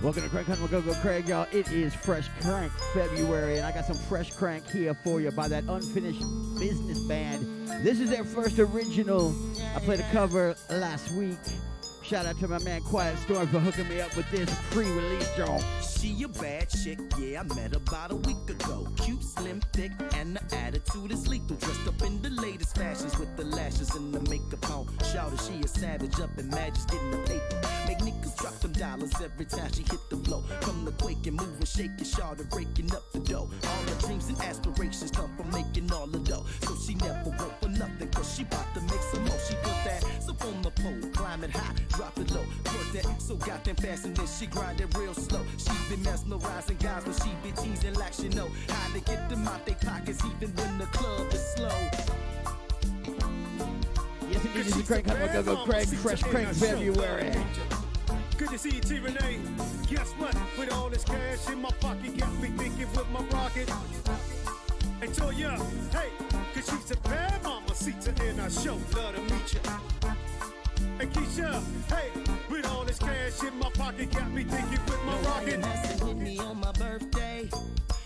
Welcome to Crank Hunt Go Go Craig, y'all. It is Fresh Crank February, and I got some Fresh Crank here for you by that Unfinished Business Band. This is their first original. I played a cover last week. Shout out to my man Quiet Storm for hooking me up with this pre-release, y'all. She a bad chick, yeah, I met her about a week ago. Cute, slim, thick, and the attitude is lethal. Dressed up in the latest fashions with the lashes and the makeup on. Shouted she a savage up in magic, getting the paper. Make niggas drop them dollars every time she hit the flow. From the quaking, moving, shaking, shouted, breaking up the dough. All her dreams and aspirations come from making all the dough. So she never wrote for nothing, cause she bout to make some more. She put that up on the pole, climb it high, drop it low. Work that so goddamn fast and then she grind it real slow. She been mesmerizing guys when she be teasing like she know how to get them out they pockets even when the club is slow. Yes, this is Crank Hunt Go Go Craig, Fresh Crank February. Good to see you, T. Renee. Guess what? With all this cash in my pocket, got me thinking with my rocket. And Toya, hey, cause she's a bad mama, Sita in our show. Love to meet you. And Keisha, hey, with all this cash in my pocket, got me thinking with my rocket. messing with me on my birthday.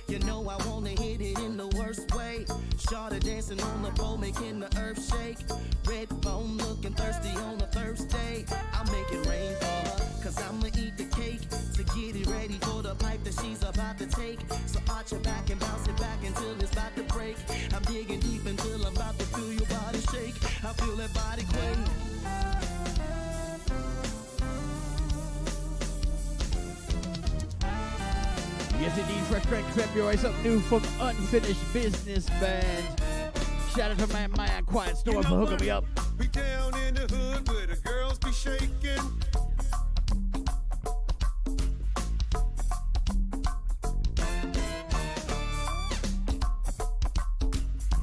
You know I wanna hit it in the worst way. Shorty dancing on the pole, making the earth shake. Red bone looking thirsty on a Thursday. I'll make it rain for her, cause I'ma eat the cake. To get it ready for the pipe that she's about to take. So arch your back and bounce it back until it's about to break. I'm digging deep until I'm about to feel your body shake. I feel that body Yes, indeed, Fresh Crank February. Something new from Unfinished Business Band. Shout out to my man Quiet Storm for hooking me up. We down in the hood where the girls be shaking.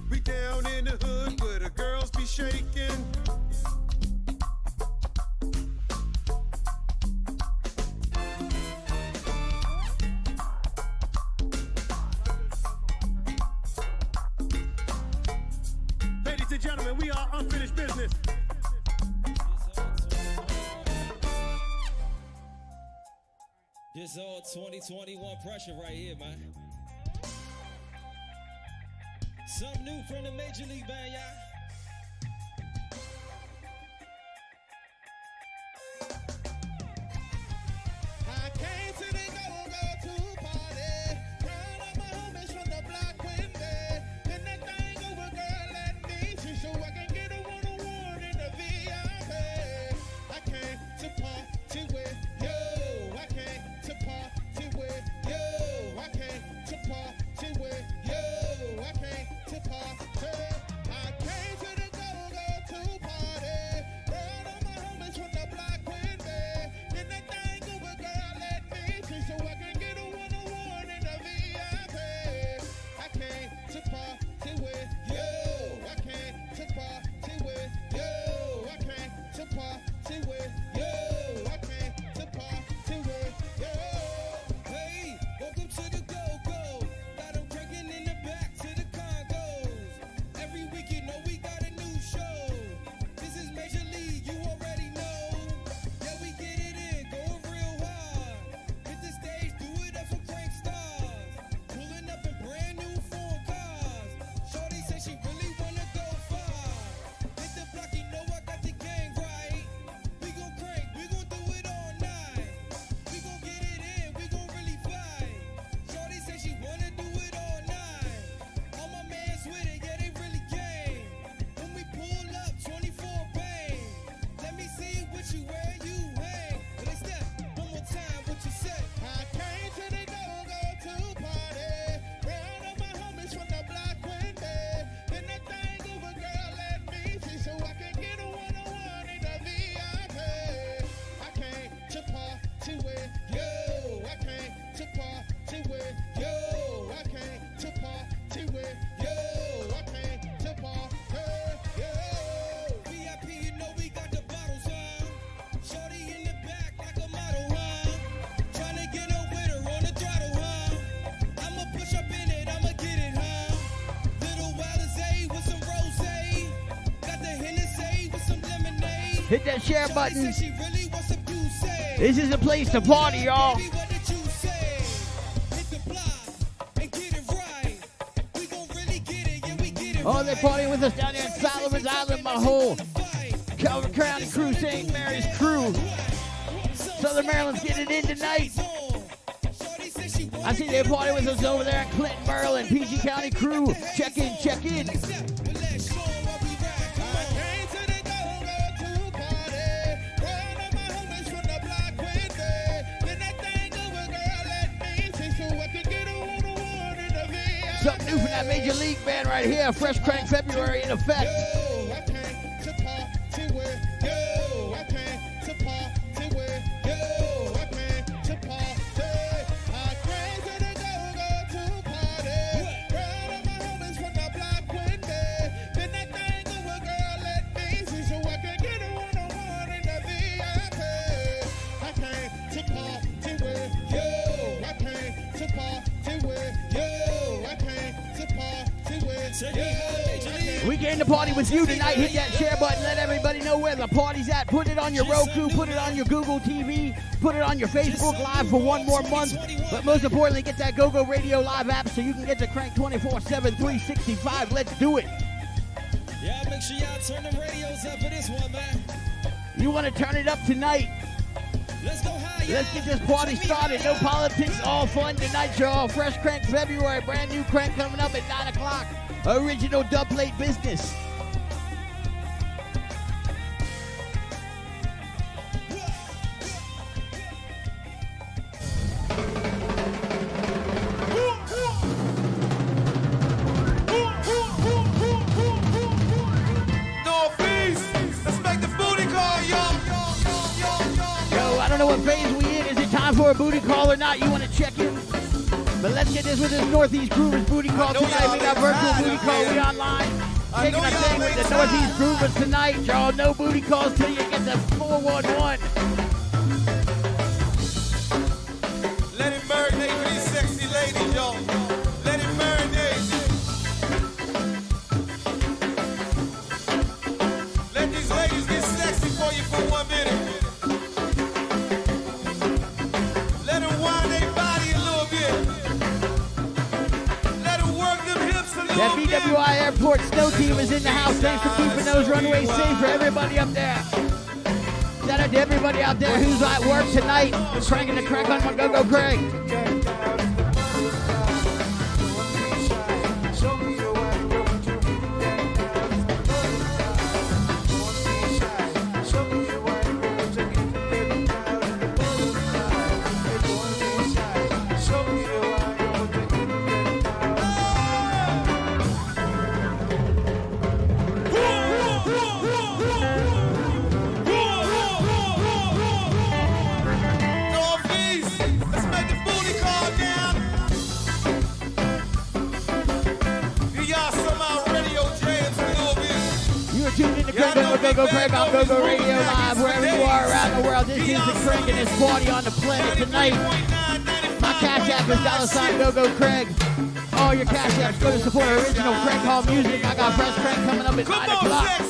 We down in the hood where the girls be shaking. We are unfinished business. This all 2021 pressure right here, man. Something new from the Major League Band, y'all. I came to the Hit that share button. This is the place to party, y'all. Oh, they're partying with us down there in Solomon's Island, my whole Calvert County crew, St. Mary's crew. Southern Maryland's getting in tonight. I see they're partying with us over there in Clinton, Maryland. PG County crew, check in, check in. That Major League band right here. Fresh Crank February in effect. On your Facebook Live for one more month. But most importantly, get that GoGo Radio Live app so you can get the crank 24 7, 365. Let's do it. Yeah, make sure y'all turn the radios up for this one, man. You want to turn it up tonight? Let's go high. Let's get this party started. No politics, all fun tonight, y'all. Fresh Crank February, brand new crank coming up at 9 o'clock. Original dub plate business. This with this Northeast Groovers booty call tonight. We got virtual booty call. We online. Taking a thing with the Northeast. Groovers tonight, y'all. No booty calls till you get the 411. BWI Airport Snow Team is in the house. Thanks for keeping those runways safe for everybody up there. Shout out to everybody out there who's at work tonight, cranking the crank on my go-go Craig. On the Go-Go Craig on Go-Go Radio Live, wherever you are around the world. This is the Craig and his party on the planet tonight. My cash app is dollar sign Go-Go Craig. All your cash apps go to support original Craig Hall music. I got Fresh Craig coming up at 9 Come on, o'clock.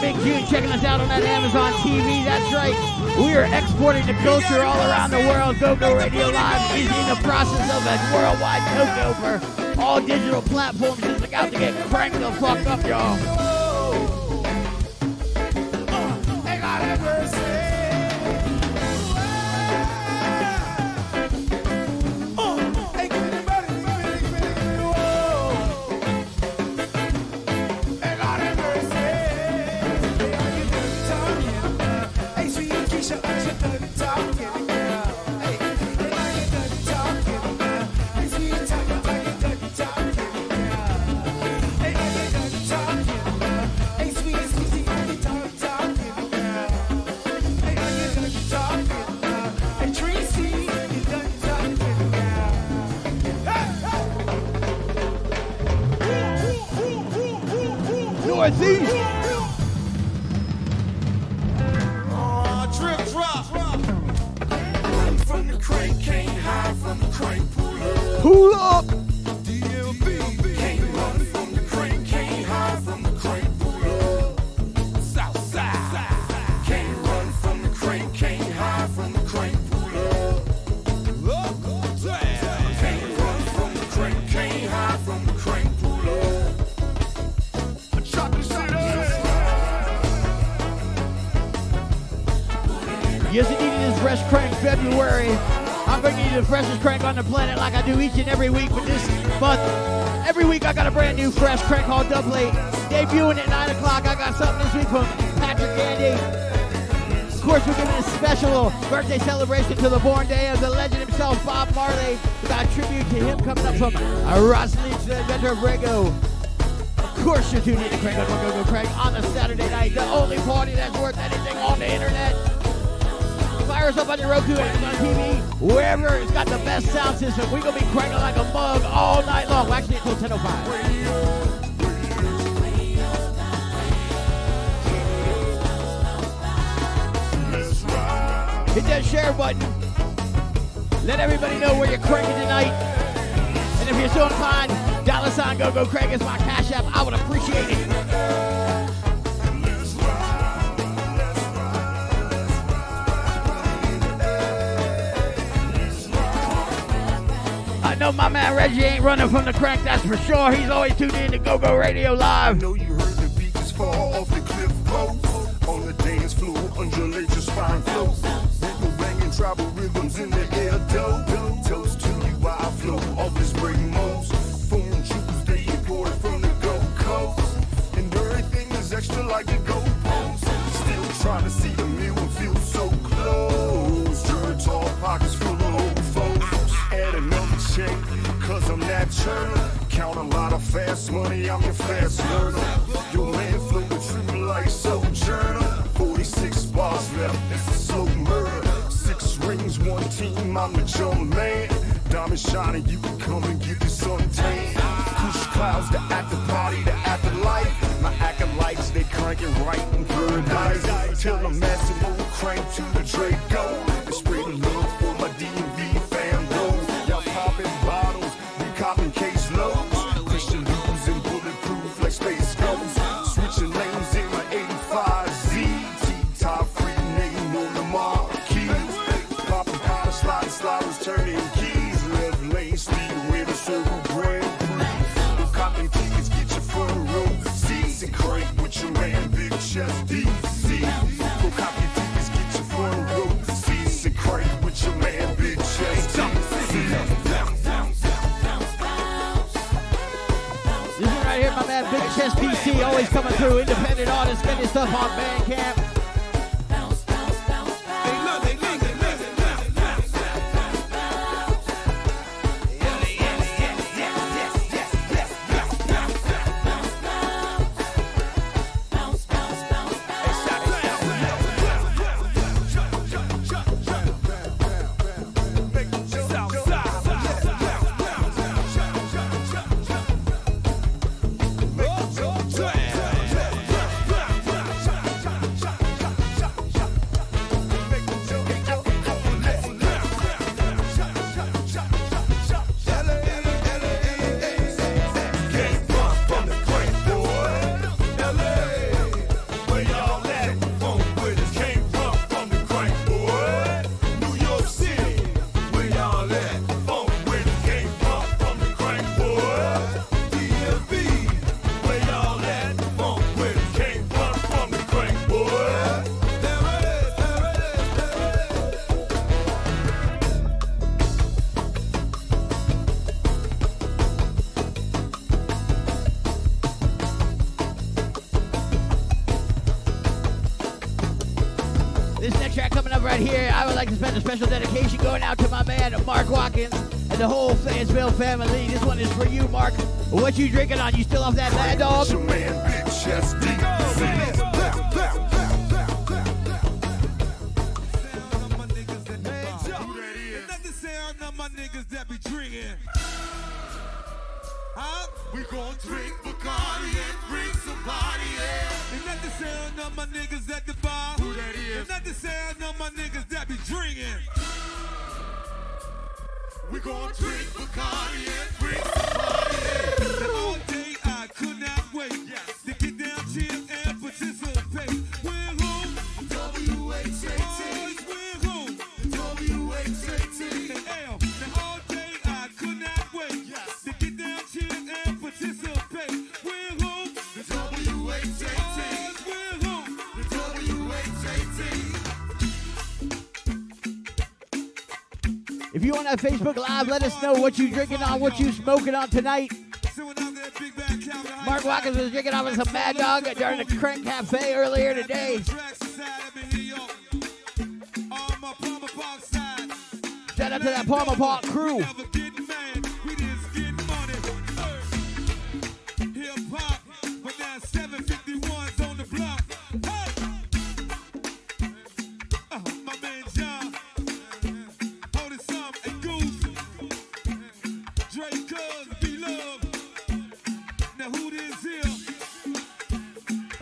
Big June checking us out on that Amazon TV. That's right. We are exporting the culture all around the world. Go-Go Radio Live is in the process of a worldwide takeover. All digital platforms is about to get cranked the fuck up, y'all. Freshest crank on the planet like I do each and every week. But this month, every week I got a brand new fresh crank called Double Eight. Debuting at 9 o'clock. I got something this week from Patrick Andy. Of course, we're giving a special birthday celebration to the born day of the legend himself, Bob Marley. We got a tribute to him coming up from uh, Leach, the inventor of Rego. Of course, you're tuning in to Crank on Go Go Crank on a Saturday night, the only party that's worth anything on the internet. Fire us up on your Roku, TV, wherever it's got the best sound system. We're gonna be cranking like a mug all night long. Well, actually, until 10:05. Hit that share button. Let everybody know where you're cranking tonight. And if you're so inclined, dollar sign go go crank is my cash app. I would appreciate it. Know my man Reggie ain't running from the crack, that's for sure. He's always tuned in to Go Go Radio Live. know you heard the beat just fall off the cliff post. On the dance floor, undulate your spine flows. Rhythm banging tribal rhythms in the air, dope. Toast to you while I flow off this break most. Jewels they imported from the Gold Coast. And everything is extra like the Gold Post. Still trying to see the Count a lot of fast money, I'm your fast learner. Your man flowing true like Sojourner. 46 bars left, it's a slow murder. Six rings, one team, I'm the jump man. Diamond shining, you can come and get the suntan. Push clouds, the after party, the afterlife. My acolytes, they cranking right in paradise. Till the massive move crank to the Draco. They DC. Go cop your tickets, get your row seats and crank with your man Big Chest This right here, my man Big Chest PC, always coming through. Independent artist, getting stuff on Bandcamp. This next track coming up right here, I would like to spend a special dedication going out to my man Mark Watkins and the whole Fayetteville family. This one is for you, Mark. What you drinking on? You still off that bad dog? Your man Big Chest Nothing sound of my niggas that be drinking. Huh? We gon' drink Bacardi and bring somebody in. And let the sound of my niggas at the bar. Who that is? And let the sound of my niggas that be drinking. We gon' drink Bacardi and bring somebody you on that Facebook Live, let us know what you drinking on, what you smoking on tonight. Mark Watkins was drinking on some Mad Dog during the Crank Cafe earlier today. Shout out to that Palmer Park crew.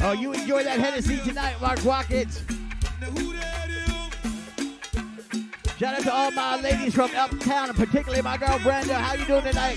Oh, you enjoy that Hennessy tonight, Mark Watkins. Shout out to all my ladies from uptown, and particularly my girl Brenda. How you doing tonight?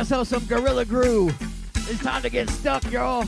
myself some Gorilla Groove. It's time to get stuck, y'all.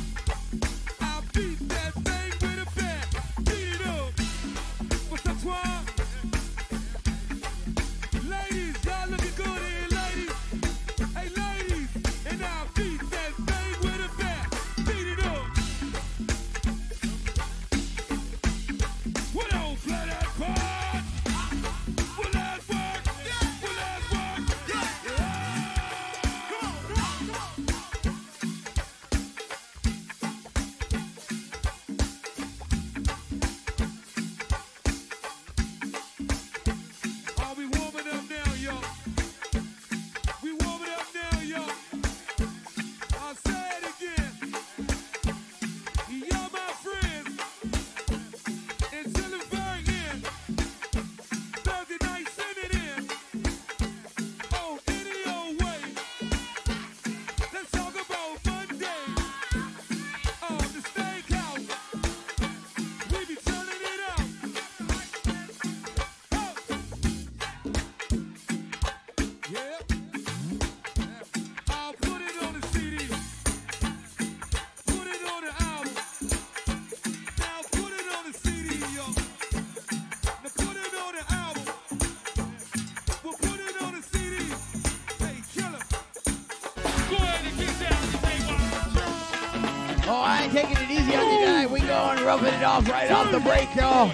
taking it easy on you tonight. We going roughing it off right off the break, y'all.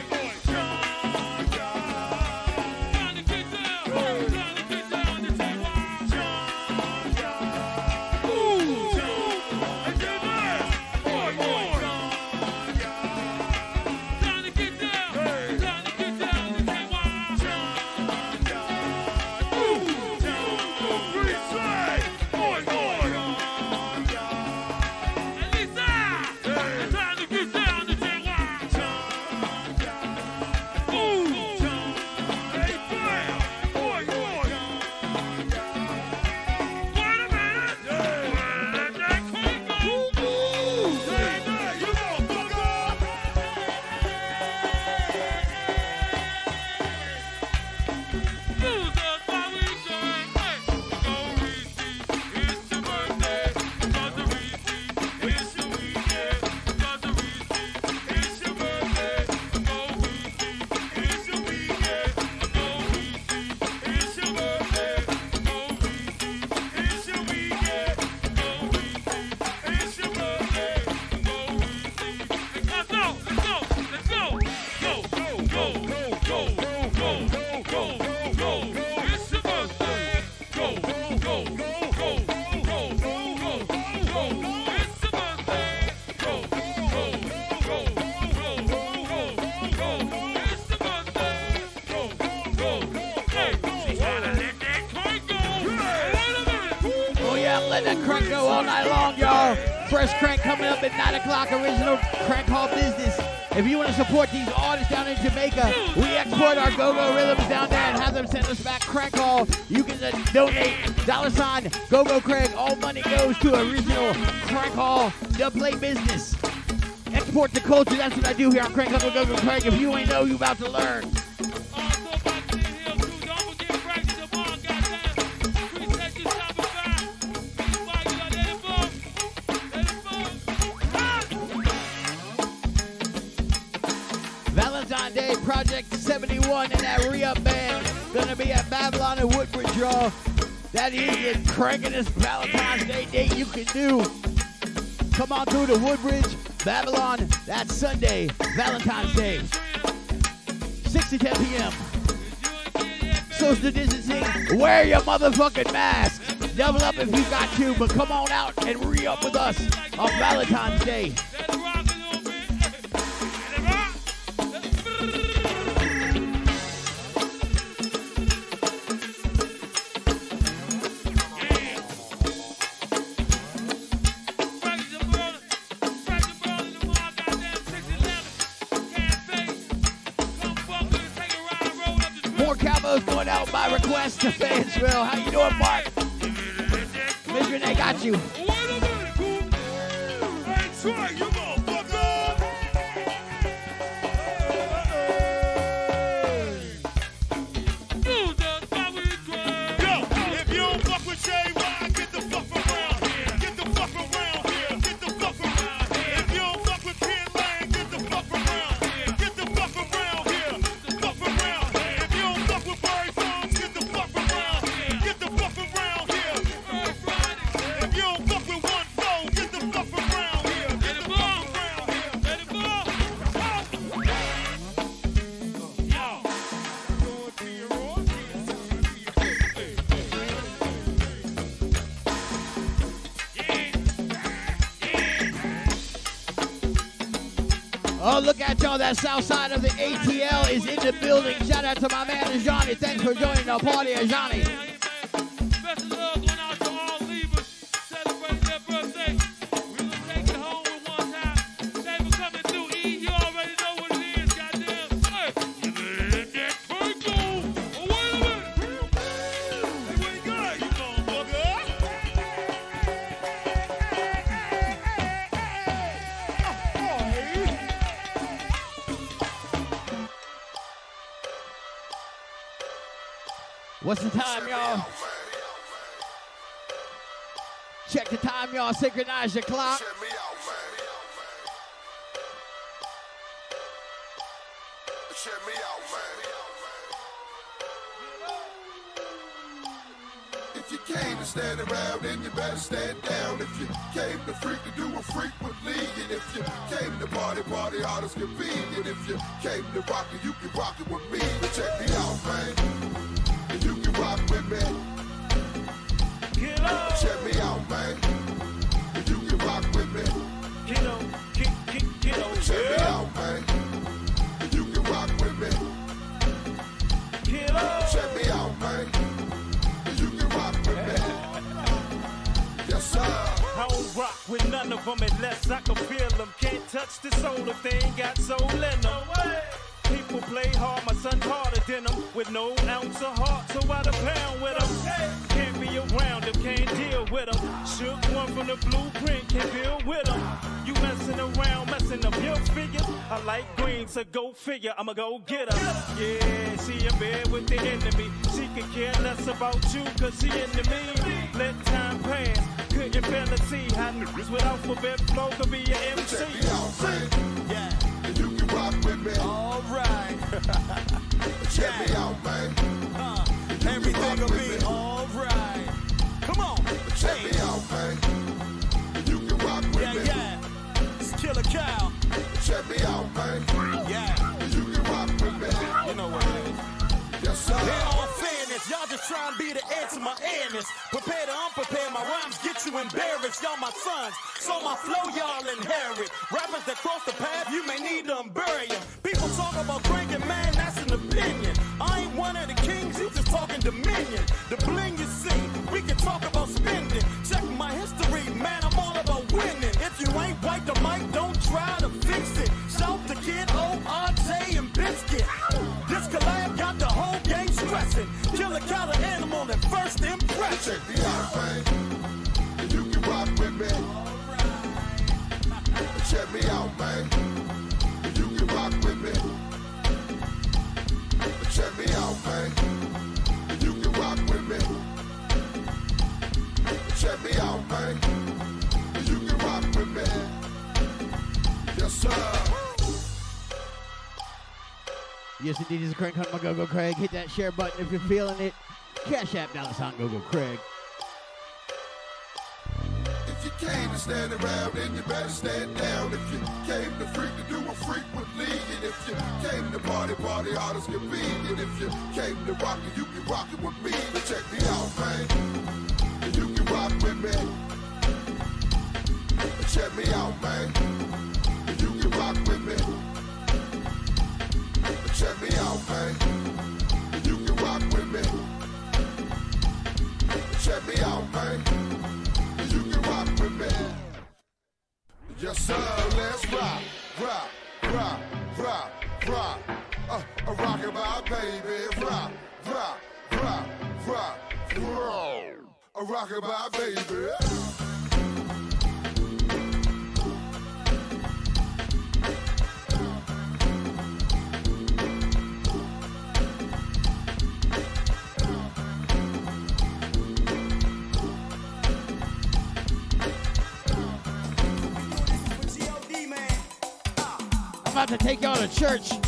Go-Go Rhythms down there and have them send us back crack all. You can uh, donate dollar sign Go-Go Craig. All money goes to original crack all to play business. Export the culture. That's what I do here on Crank Up with Go-Go Craig. If you ain't know, you about to learn. out the just cranking this Valentine's Day date you can do. Come on through to Woodbridge, Babylon. That's Sunday, Valentine's Day. 6 to 10 p.m. Social distancing. Wear your motherfucking mask. Double up if you got to, but come on out and re-up with us on Valentine's Day. my request to Fayetteville. How you doing, Mark? Miss Renee got you. You that south side of the ATL is in the building. Shout out to my man Johnny. Thanks for joining the party, Johnny. Taj, the Go get rhymes get you embarrassed. Y'all my sons, so my flow y'all inherit. Rappers that cross the path, you may need to bury them. People talk about drinking, man, that's an opinion. I ain't one of the kings, you just talking dominion. The bling is Yes, indeed, is a crank on My go go Craig. Hit that share button if you're feeling it. Cash app dollar sign go go Craig. If you came to stand around, then you better stand down. If you came to freak to do a freak would lead. And if you came to party, party artists can be. And if you came to rock it, you can rock it with me. But check me out, man. And you can rock with me. Check me out, man check me out, man. You can rock with me. Check me out, man. You can rock with me. Yes, sir. Let's rock, rock, rock, rock, rock. Uh, rockabye baby. Rock, rock, rock, rock, rock. A rockabye baby. About to take y'all to church.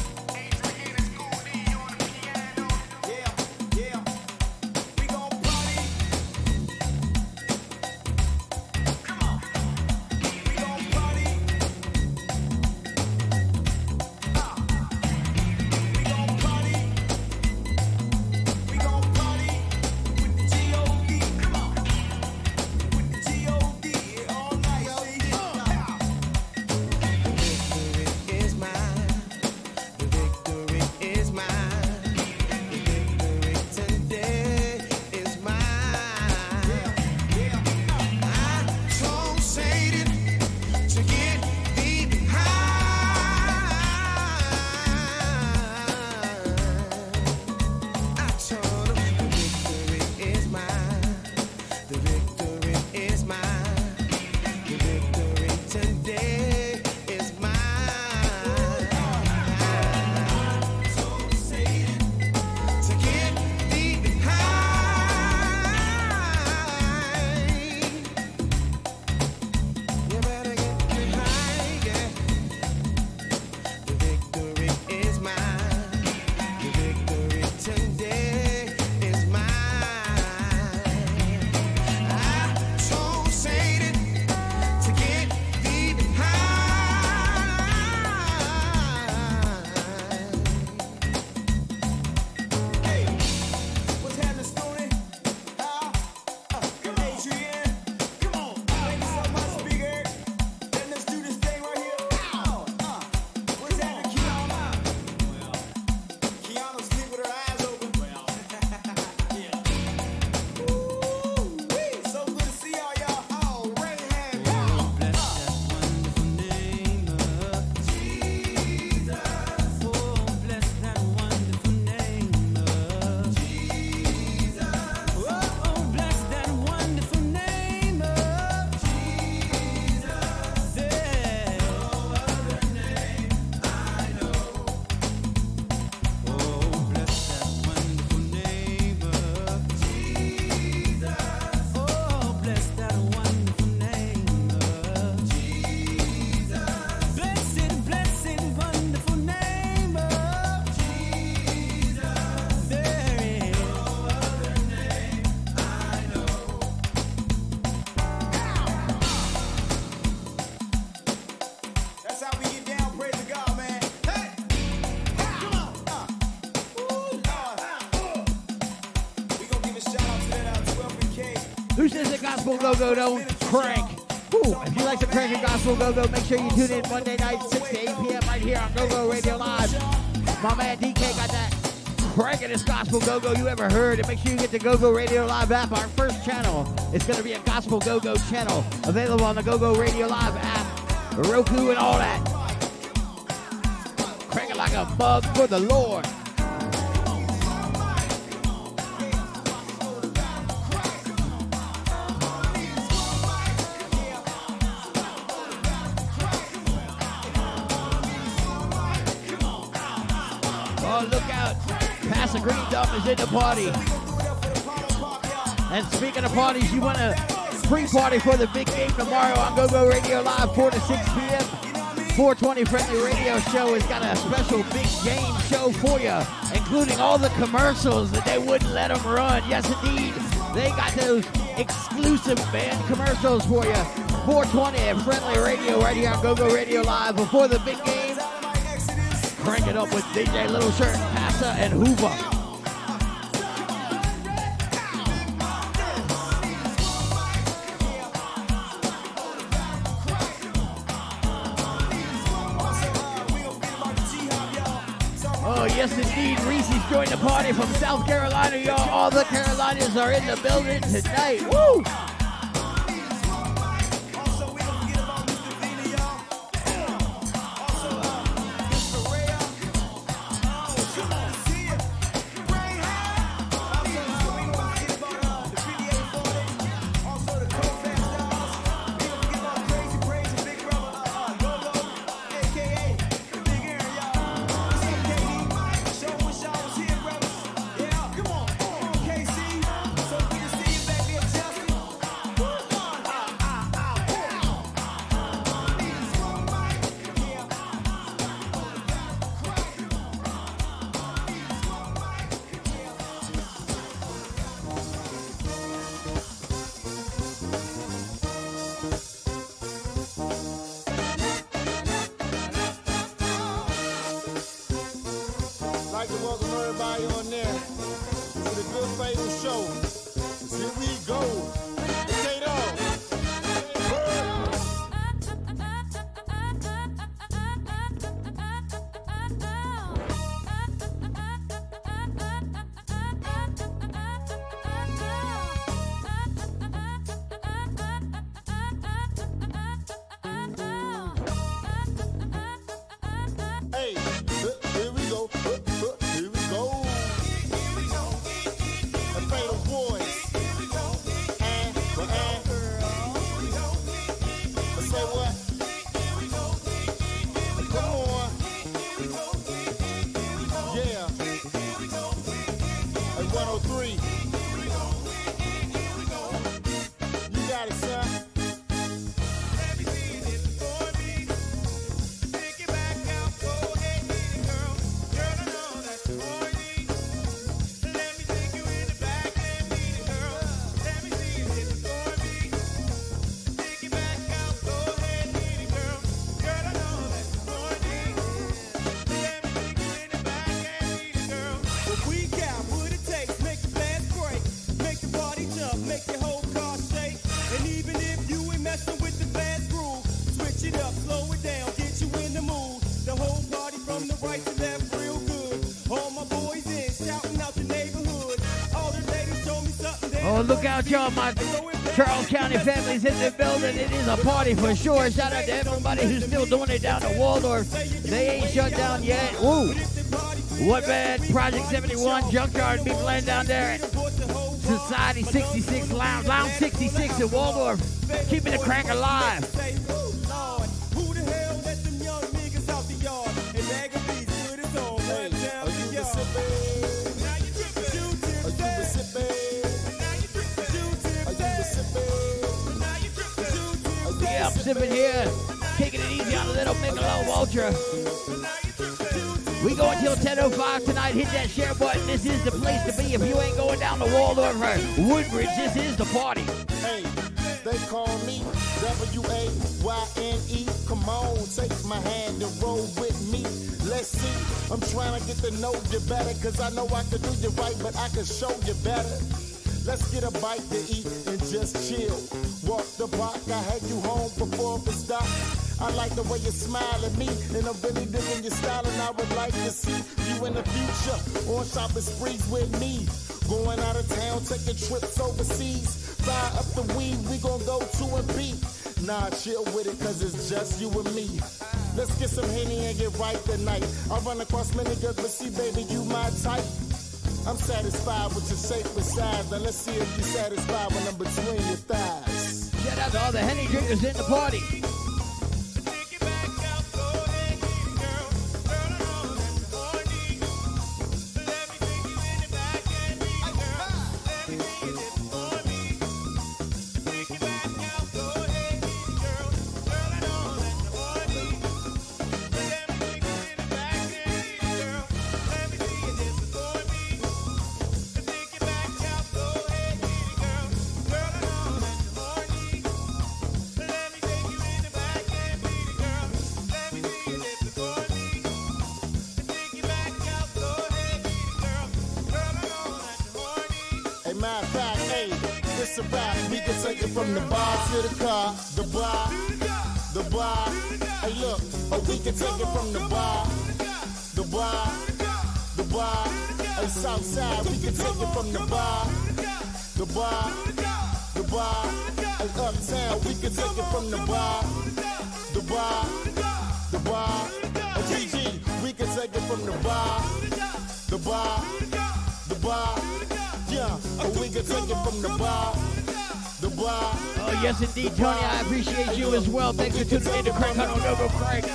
Go-go don't crank? Ooh, if you like the crank gospel go-go, make sure you tune in Monday night, 6 to 8 p.m. right here on Go-Go Radio Live. My man DK got that crankingest gospel go-go you ever heard. And make sure you get the Go-Go Radio Live app. Our first channel is going to be a gospel go-go channel available on the Go-Go Radio Live app, Roku and all that. Crank it like a bug for the Lord. The party. And speaking of parties, you want a free party for the big game tomorrow on GoGo Radio Live, 4 to 6 p.m. 420 Friendly Radio Show has got a special big game show for you, including all the commercials that they wouldn't let them run. Yes, indeed. They got those exclusive band commercials for you. 420 at Friendly Radio right here on GoGo Radio Live before the big game. Crank it up with DJ Little Shirt, Passa, and Hoover. South Carolina, y'all. All the Carolinas are in the building tonight. Woo! Look out, y'all. My Charles County family's in the building. It is a party for sure. Shout out to everybody who's still doing it down at Waldorf. They ain't shut down yet. Woo! What bad? Project 71, Junkyard be playing down there Society 66 Lounge, Lounge 66 at Waldorf. Keeping the crank alive. We go until 10.05 tonight. Hit that share button. This is the place to be. If you ain't going down to Waldorf or Woodbridge, this is the party. Hey, they call me W-A-Y-N-E. Come on, take my hand and roll with me. Let's see. I'm trying to get to know you better, cause I know I can do you right, but I can show you better. Let's get a bite to eat and just chill. Walk the block, I had you home before the stop. I like the way you smile at me, and I'm really digging your style, and I would like to see you in the future on shopping sprees with me. Going out of town, taking trips overseas. Fire up the weed, we gon' go to and beat. Nah, chill with it, cause it's just you and me. Let's get some Henny and get right tonight. I run across many girls, but see, baby, you my type. I'm satisfied with your shape and size. Now let's see if you're satisfied when I'm between your thighs. Shout out to all the Henny drinkers in the party. A rap. We can take it from the bar to the car, the bar, the bar. Hey, look, oh, we can take it from the bar, the bar, the bar. Hey, Southside, we can take it from the bar, the bar, the bar. Hey, Uptown, we can take it from the bar, the bar, the bar. Hey, GG, we can take it from the bar, the bar, the bar. Oh, we can take it from the bar, the bar. Oh, yes, indeed, Tony. I appreciate you as well. Thanks for tuning in to Crank on Go Crank.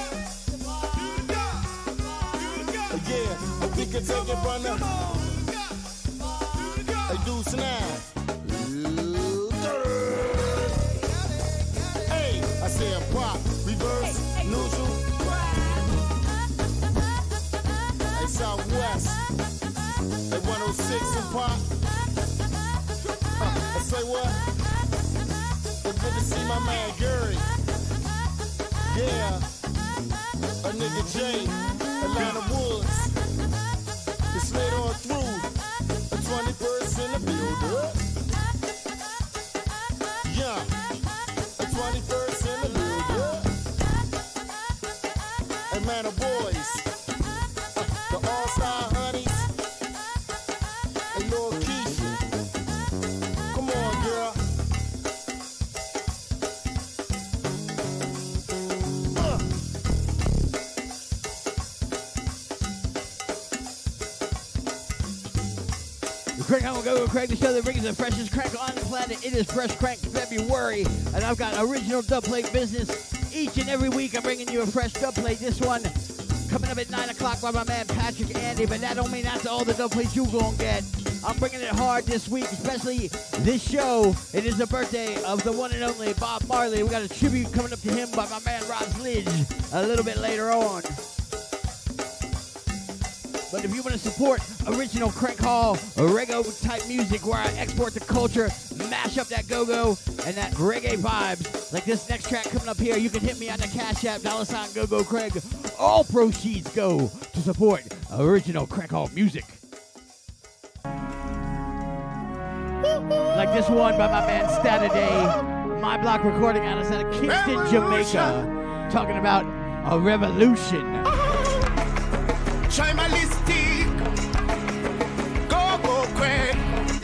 Yeah, we can take it from the. Hey, now. Hey, I said pop, reverse, neutral. Hey, Southwest. Hey, 106 and pop. Say what? It's good to see my man Gary. Yeah. A nigga Jay, Atlanta Woods. It's laid on Crank, the show that brings the freshest crank on the planet. It is Fresh Crank February, and I've got original dub plate business. Each and every week, I'm bringing you a fresh dub plate. This one coming up at 9 o'clock by my man Patrick Andy, but that don't mean that's all the dub plates you gonna get. I'm bringing it hard this week, especially this show. It is the birthday of the one and only Bob Marley. We got a tribute coming up to him by my man Roz Lidge a little bit later on. But if you want to support original crank hall, reggae type music where I export the culture, mash up that go-go and that reggae vibes, like this next track coming up here, you can hit me on the Cash App, dollar sign go-go Craig. All proceeds go to support original crank hall music. Like this one by my man Stataday, my block recording out of Kingston, Jamaica, talking about a revolution. Tribalistic. Go, go, Craig.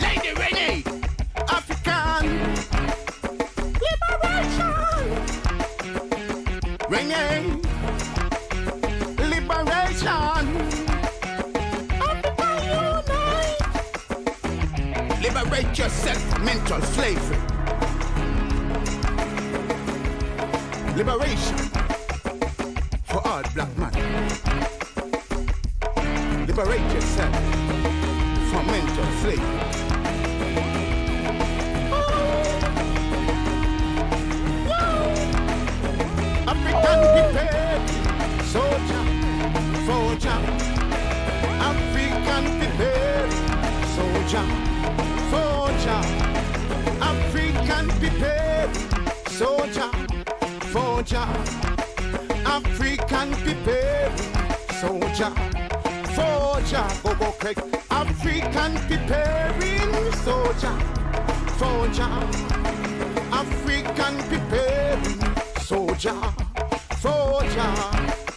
Lady Renee. African. Liberation. Renee. Liberation. African unite. Liberate yourself mental slavery. Liberation for all black men. Liberate yourself from mental slavery. Soldier, soldier. African prepared soldier, soldier. African prepared soldier, soldier. African prepared soldier soldier, go go Craig. African preparing soldier, soldier. African preparing soldier, soldier.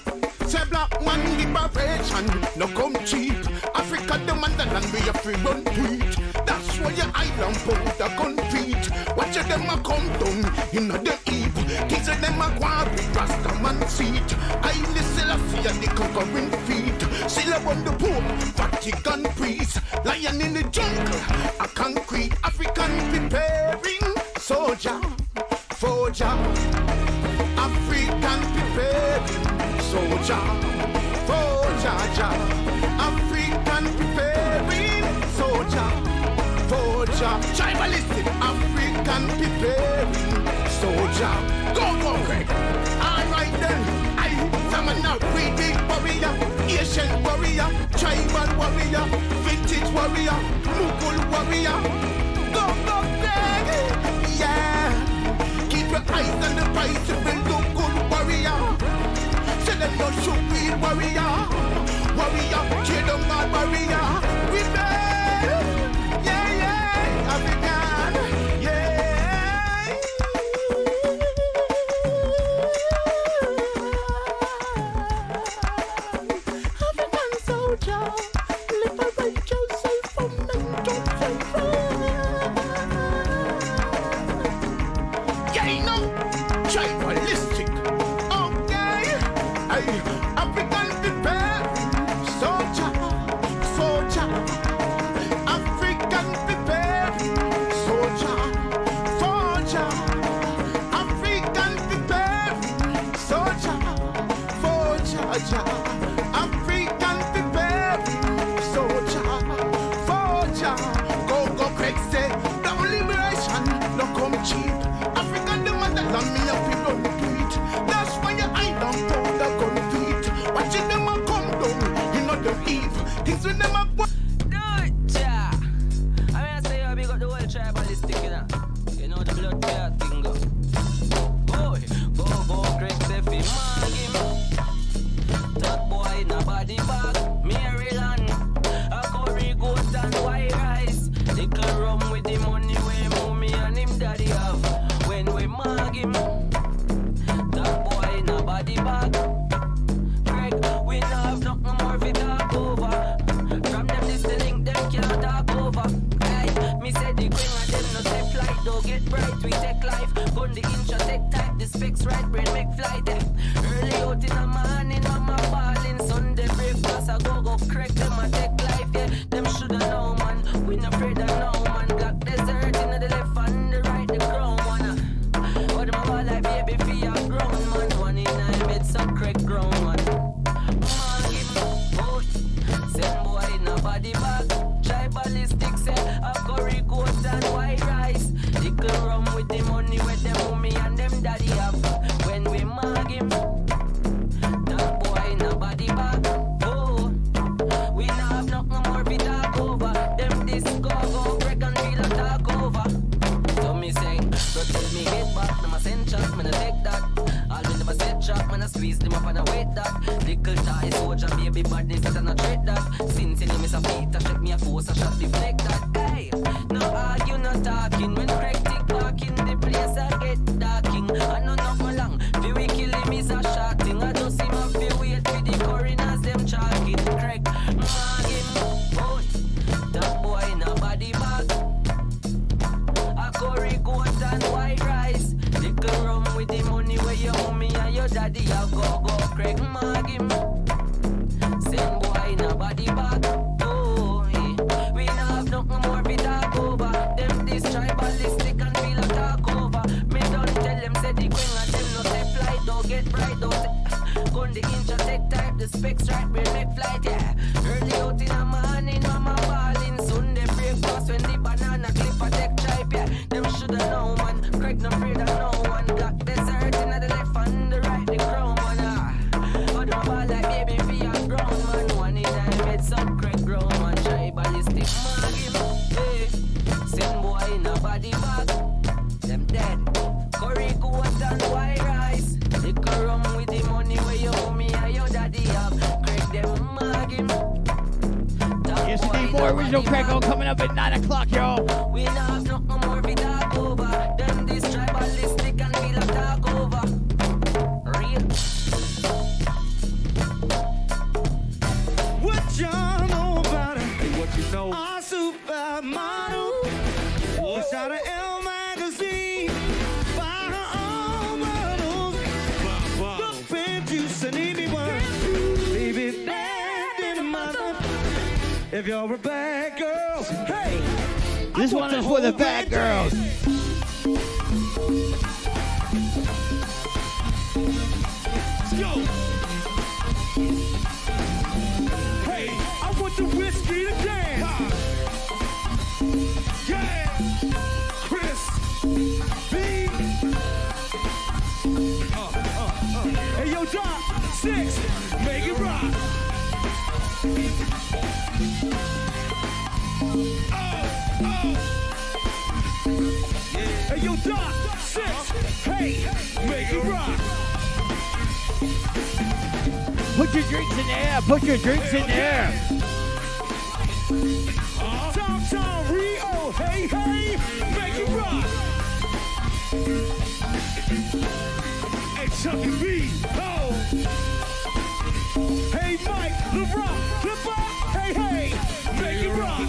Say black man liberation, no come cheap. Africa the motherland we have to run tweet. That's why your island powder concrete. Watch them a come down in the heap. Kids of them a with Rasta man seat. I listen a fear the conquering feet. Still on the poor, Vatican priest. Lion in the jungle, a concrete African preparing soldier, soldier. African preparing soldier, soldier. African preparing soldier, soldier. Tribalistic African preparing soldier. Go, go, Craig. All right then. I, Samana, we big warrior, Asian warrior, tribal warrior, vintage warrior, Mughal warrior. Go, go, Craig. Yeah. Keep your eyes on the prize good warrior. Them no shoot warrior. Warrior, kill them warrior. reflected. Hey, no, are you not talking when fixed right, we're late flight, yeah. Cracko coming up at 9 o'clock, y'all. We love no more we talk over. Then this tribalistic and we love talk over. Real. What y'all know about it? Hey, what you know? Our supermodel. What's out of L magazine? Buy her own models. The print you. Leave it bad in the mother. If y'all a for the bad girls. stop, six, hey, make it rock. Put your drinks in the air, put your drinks in the air. Downtown Rio, hey, hey, make it rock. Hey, Chucky B, ho. Hey, Mike, the LeBron, LeBron, hey, hey, make it rock.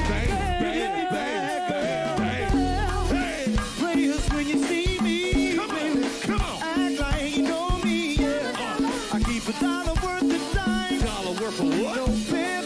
purple.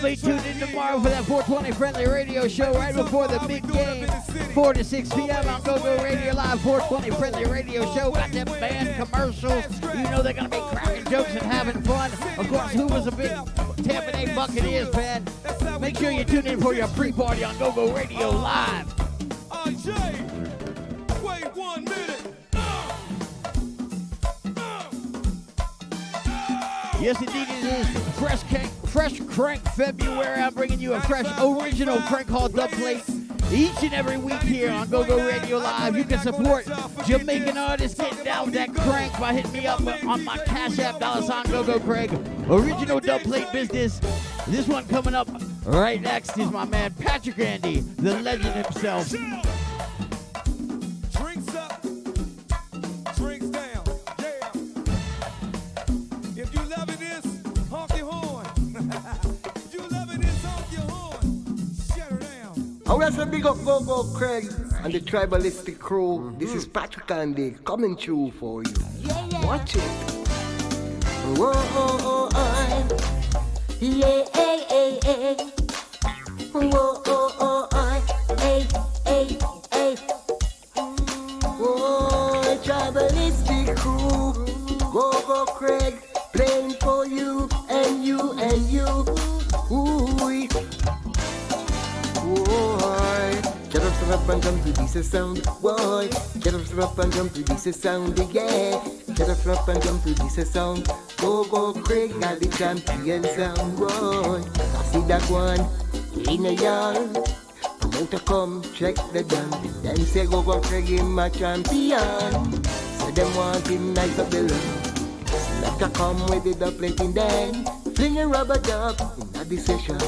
I'm tuned in tomorrow for that 420 friendly radio show right before the big game, 4 to 6 p.m. on Go Go Radio Live 420 friendly radio show. Got them band commercials. You know they're gonna be cracking jokes and having fun. Of course, who was a big Tampa Bay Buccaneers fan? Make sure you tune in for your pre-party on Go Go Radio Live. Wait one minute. Yes, indeed, it is fresh crank, fresh crank February. I'm bringing you a fresh original crank hall dub plate each and every week here on Go Go Radio Live. You can support Jamaican artists getting down with that crank by hitting me up on my Cash App, dollar sign Go Go Craig. Original dub plate business. This one coming up right next is my man Patrick Andy, the legend himself. Down. I want to big up Go Go Craig and the tribalistic crew. This is Patrick Andy coming through for you. Watch it. Whoa, oh, oh, oh. Yeah, hey, hey, hey. Whoa, oh, oh, oh. Hey, hey, hey. Whoa, tribalistic crew. Go Go Craig up, and jump to this sound. Boy, get up, and jump to this sound. Yeah, get up, and jump to this sound. Go, go, Craig, got the champion sound. Boy, I see that one in a yard. Promoter come check the gun. Then say go, go, Craig, him my champion. Say them want him nice up below. Selector come with the duplating then Flinging rubber dub in the session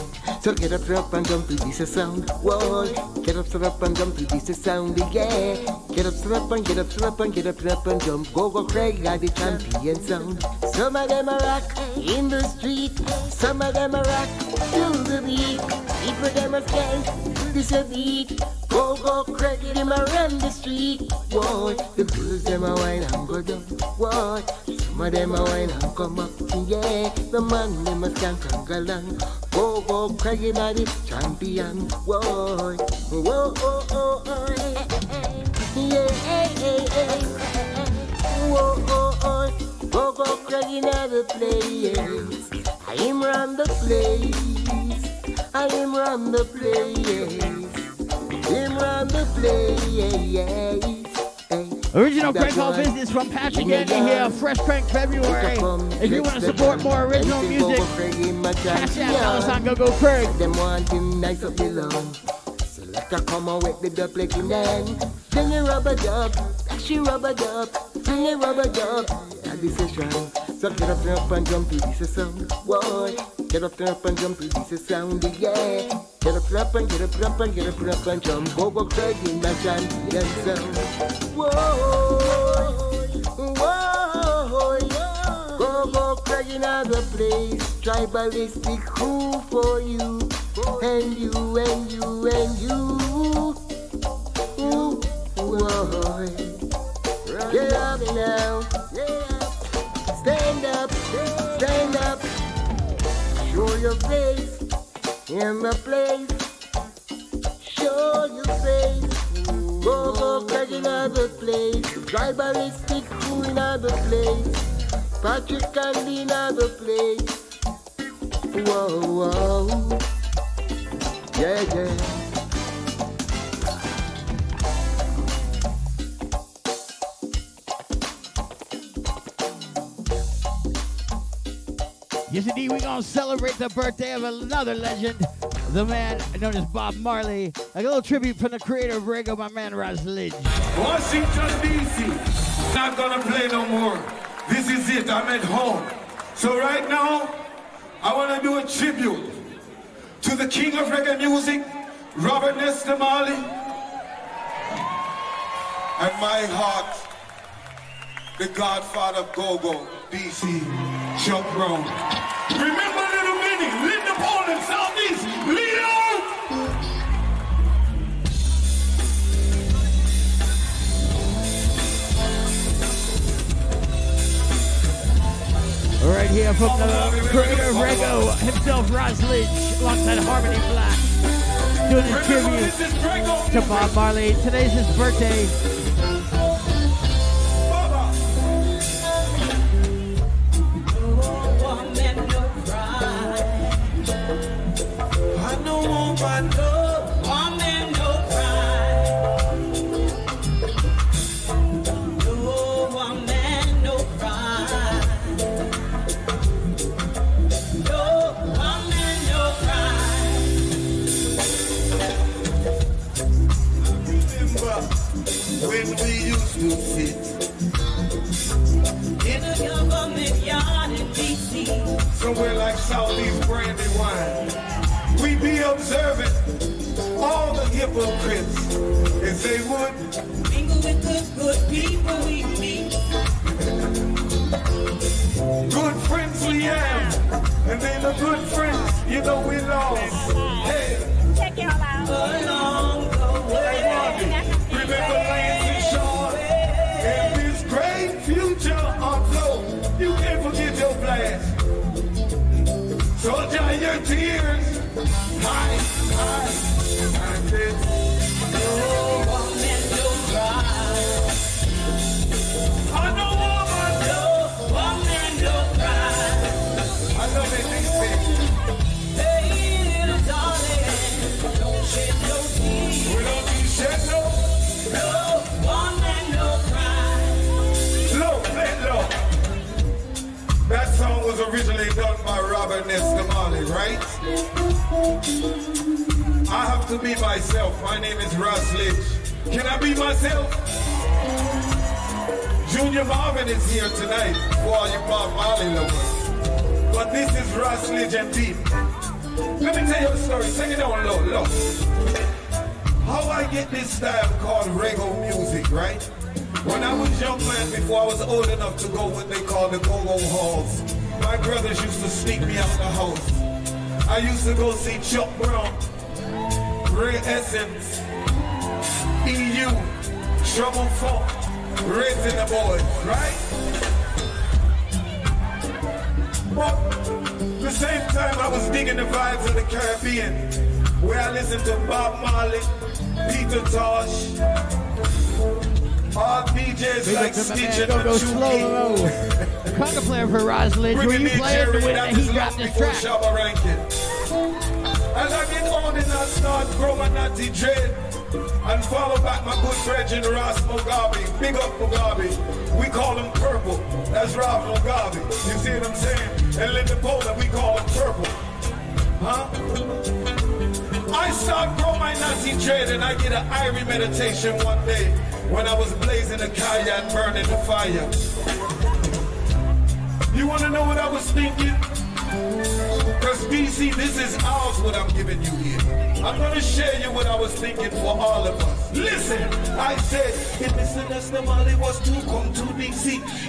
So get up, up and jump to this sound. Whoa, get up, stand up and jump to this sound Yeah, get up, stand up and get up, stand up and get up, up and jump. Go, go, Craig, got the champion sound. Some of them are rock in the street Some of them are rock to the beat. People them are skank to this a beat Go, go, Craig, them run the street Whoa, the girls them a wine and go down Whoa, some of them a wine and come up, yeah. The man them a skank and go along. Go go, a the champion, boy. Whoa, oh, oh, oh, yeah, hey, hey, hey. Whoa, oh, oh, go go, Craig in the place. I am run the place. I am run the place. Him run the place. Original Crank Hall. Business from Patrick Andy here, Fresh Crank February. If you want to support more original music, Cash dollar sign Go Go Craig. Them want him nice up below. Selector come on with the like in then. Fling a rubber dub, dash a rubber dub, fling a rubber dub. At the session, so get up, up and jump to this sound. Boy, get up, up and jump to this sound. Yeah, get up, up and get up, up and get up, up and jump. Go go Craig in the champion sound. Whoa, whoa, yeah. Go go Craig in other place. Tribalistic crew for you, and you and you and you. Ooh, whoa. Get up now. Stand up, stand up. Show your face in the place. Show your face. Go go in other place. Tribalistic crew in other place. Patrick Candy in other place. Whoa, whoa. Yeah, yeah. Yes, indeed, we're going to celebrate the birthday of another legend, the man known as Bob Marley. A little tribute from the creator of Rego, my man Raz Lidge. Washington, D.C. Not gonna play no more. This is it. I'm at home. So right now, I wanna do a tribute to the king of reggae music, Robert Nesta Marley, and my heart, the godfather of Go-Go, D.C., Chuck Brown. Remember Little Minnie, lead the pole Southeast, lead on! Right here from the creator of Rego himself, Ross Lynch, alongside Harmony Black, doing a tribute to Bob Marley. Today's his birthday.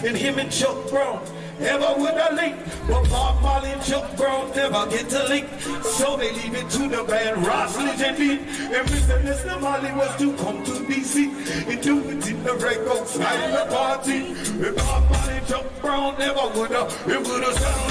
and him and Chuck Brown. Never would I link, but Bob Marley and Chuck Brown never get to link. So they leave it to the band Ross Legend Beat. And Mr. Mr. Marley was to come to DC and do it in the records, night the party. If Bob Marley and Chuck Brown never would have, it would have sounded.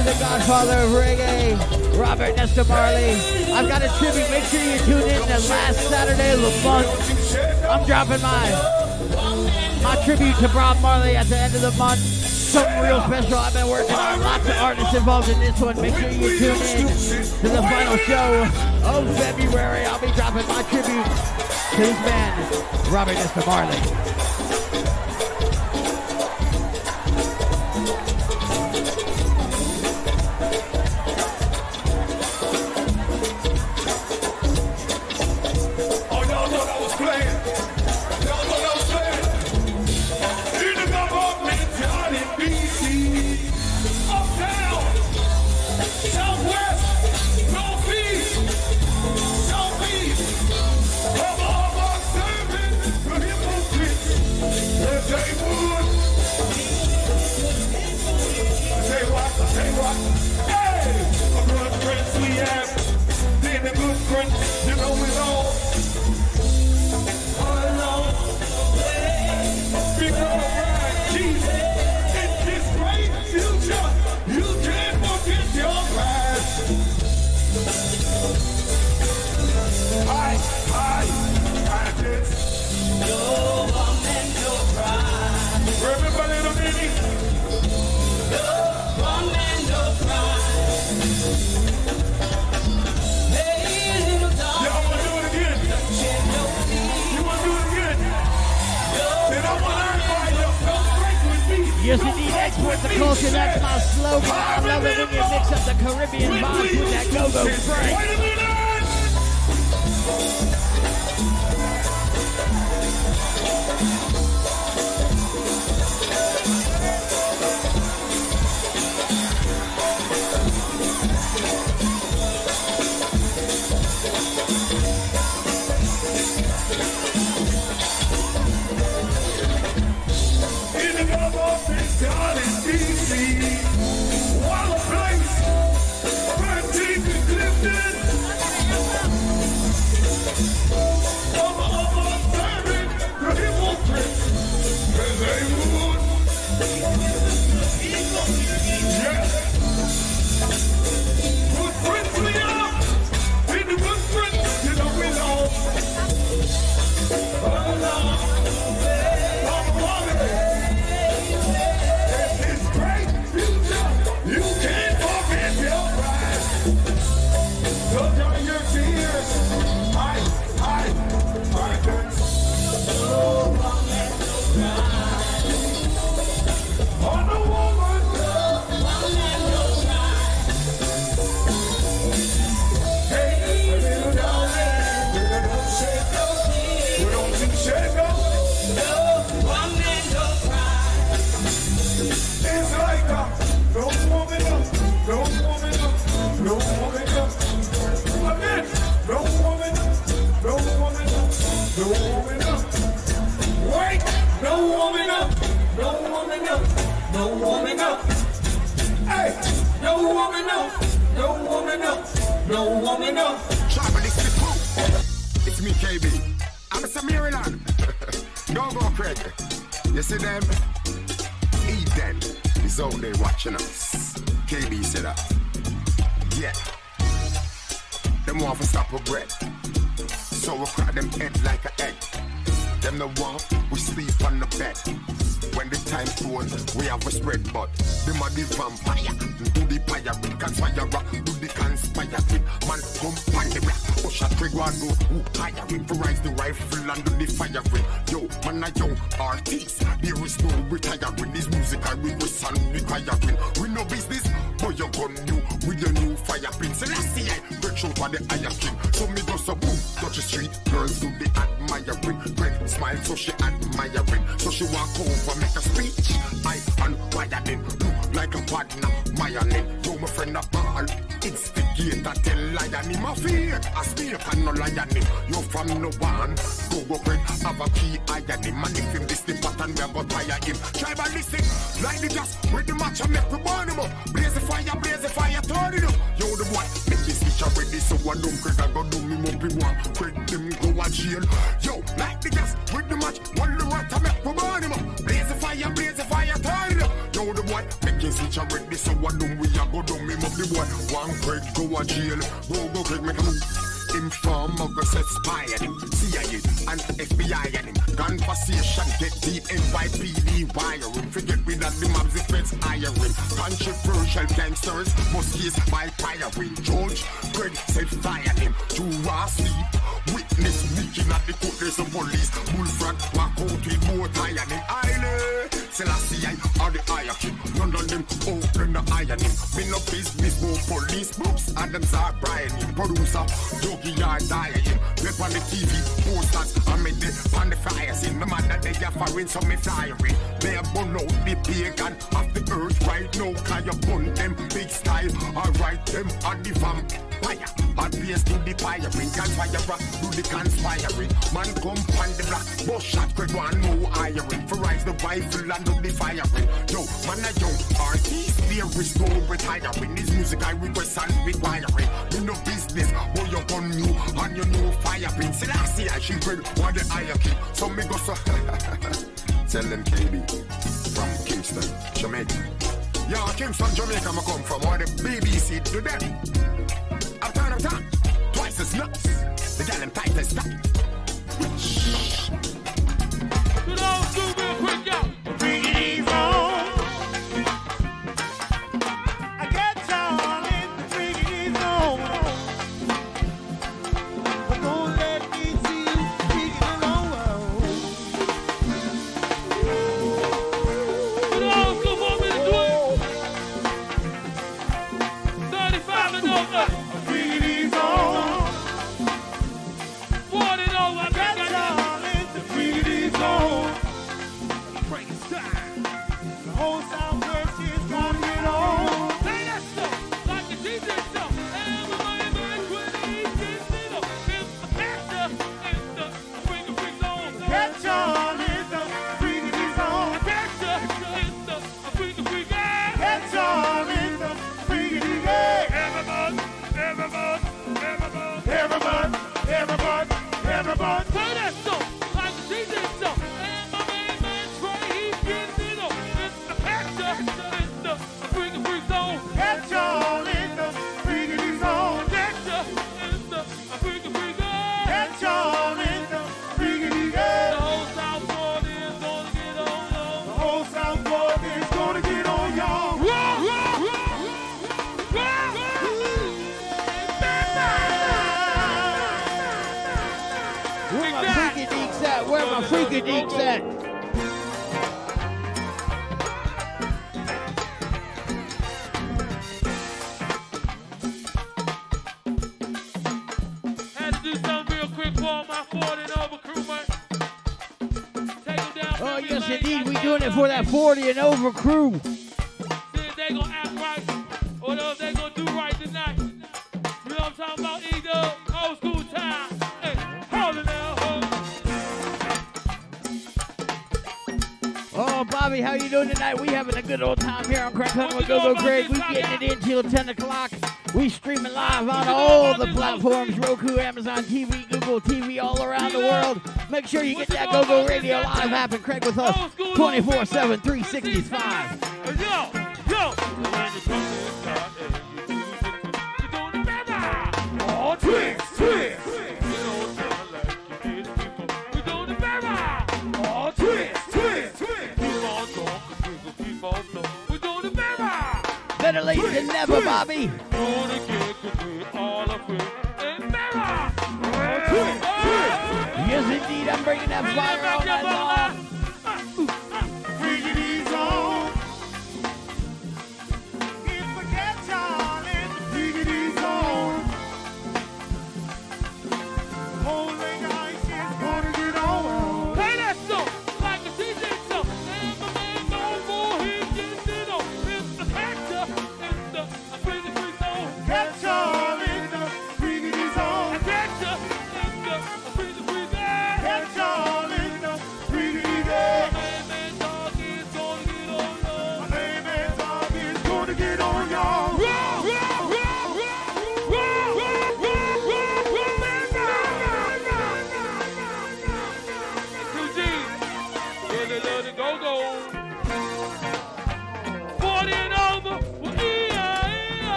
to the godfather of reggae, Robert Nesta Marley. I've got a tribute. Make sure you tune in to last Saturday of the month. I'm dropping my, my tribute to Bob Marley at the end of the month. Something real special I've been working on. Lots of artists involved in this one. Make sure you tune in to the final show of February. I'll be dropping my tribute to this man, Robert Nesta Marley. Export the culture. That's my slogan. I love it when you mix up the Caribbean vibes with that go-go Frank. No woman up, no woman up, no woman up. Trouble is the crew. It's me, KB. I'm Mr. Maryland. go, go, Craig. You see them? Eden is out there watching us. KB said that. Yeah. Them want to stop a bread. So we crack them head like a egg. Them the one we sleep on the bed. When the time cold, we have a spread but them are the vampire. Do the fire, we can fire conspire, do the conspire. Man, come on the block. Push a trigger and go who higher. Rise the rifle and do the firing. Yo, man, a young artist. There is no retiring. This music I request and requiring. We no business, but you gun new with your new fire pin. Celestia, break through for the higher king. So me go so boom, touch the street. Girls do the admiring. Greg smile so she admiring. So she walk over, make a speech. I unwiring. Look like a partner, myonin. Yo, my friend a ball. Instigator, tell lion him a fear. A snake and no lion him. You from no one. Go go Greg, have a key iron him. And if him this the pattern, we go tire him. Tribalistic, like the gas, with the match and make we burn him up. Blaze the fire, blaze the fire, turn it up. Yo, the boy, make this switch already, so I don't Craig, I go do me in one. Craig, them go a jail. Yo, like the gas, with the match, one the rat, I make we burn him up. Fire, blaze the fire, turn. Yo, the boy, make this switch already, so I don't we a go do me up the boy. One Craig, go a jail. Go, go, Craig, make a move. Inform, go set spy at him. CIA, and FBI and him. Conversation get deep NYPD wiring. Forget rid of the mobs, the feds hiring. Controversial gangsters must case by firing. George Greg said fire him. To sleep. Witness leaking at the court, there's some police. Bullfrog walk out with more tie and him. Island. Selassie are the king. None of them open the iron. Me no business, no police. Books, Adams are Brian. Producer, Yogi are dying. Rep on the TV, posters, I'm in the, on the fires in. The man that they are firing, so me firing. They are burn out the pagan of the earth right now. Can you burn them big style? Alright, them are the vampire. Hot place to the firing. Can fire rock, do the conspiring. Man come on the block, boss shot, quick one, no iron. For rise the rifle and do the firing. Yo, man a young artist, there is no retiring. This music I request and requiring. Me no business, boy you gun you and you know firing. See I see I she read what the iron king. So me go so Tell them KB from Kingston, Jamaica. Yo, Kingston, Jamaica, I come from. What the BBC to them. Turn, I'm turn. Twice as nuts. The gal them tight as stuck. Bring deeks at? Had to do something real quick for all my 40 and over crew, man. Take them down. Oh, yes, indeed. We doing it for that 40 and over crew. Tonight? We having a good old time here on Crack Hunter with Go Go Craig. We getting it in till 10 o'clock. We streaming live on all the platforms, Roku, Amazon TV, Google TV, all around the world. Make sure you get that Go Go Radio live app and Craig with us 24-7, 365.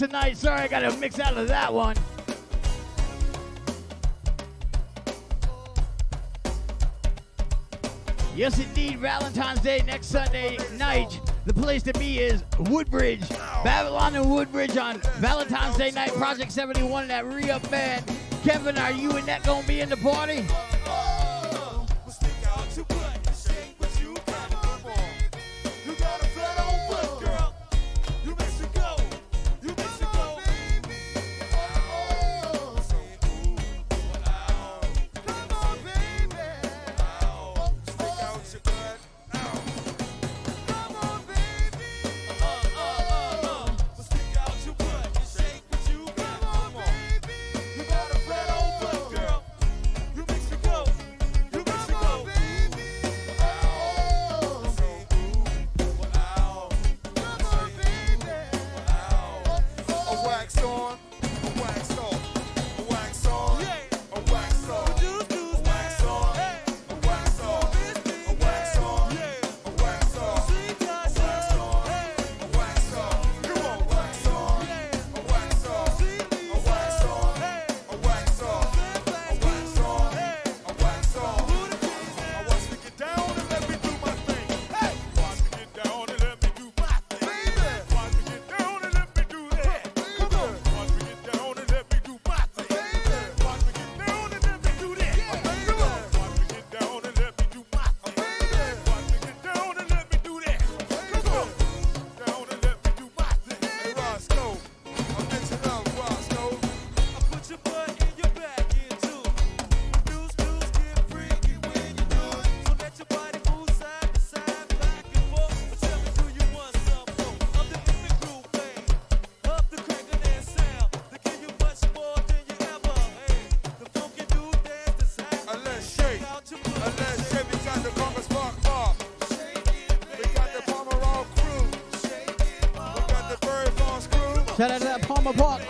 tonight. Sorry, I got a mix out of that one. Yes, indeed, Valentine's Day next Sunday night. The place to be is Woodbridge, Babylon and Woodbridge on Valentine's Day night. Project 71 that re-up man. Kevin, are you and that gonna be in the party? apart.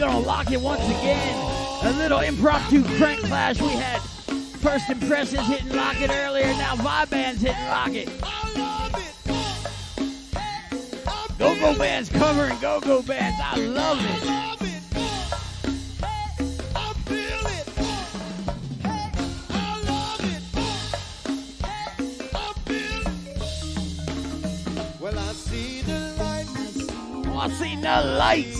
gonna lock it once again. A little impromptu crank clash we had. First impressions hitting lock it earlier, now vibe bands hitting lock it. Go go bands covering go go bands. I love it. I seen oh, the lights.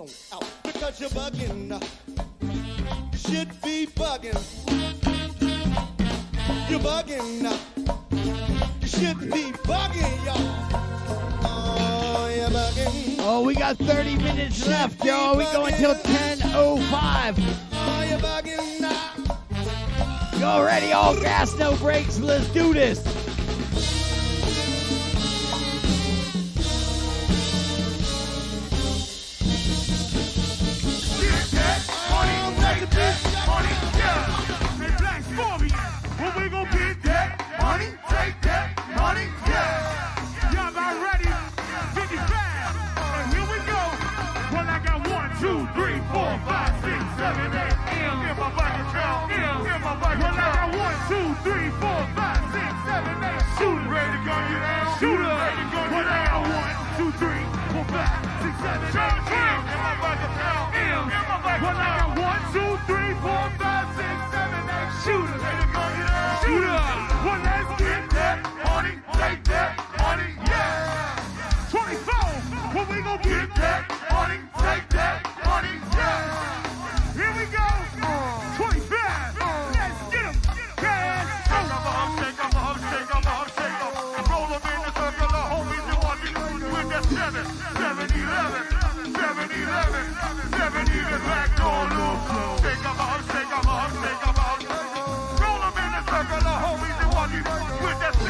on out because you're bugging. Should be bugging. You're bugging. You should be bugging, y'all. Oh, oh, we got 30 minutes left, y'all. We go until 10:05. Oh, you're. Y'all ready? All gas, no brakes. Let's do this. Ready to gun you down. Shoot up. Ready to gun you down. One, two, three, four, five, six, seven, eight, nine. In my bike of hell. In my bike of hell. One, two, three, four, five, six, seven, eight. Shoot up. Ready to gun you down. Shoot up. One,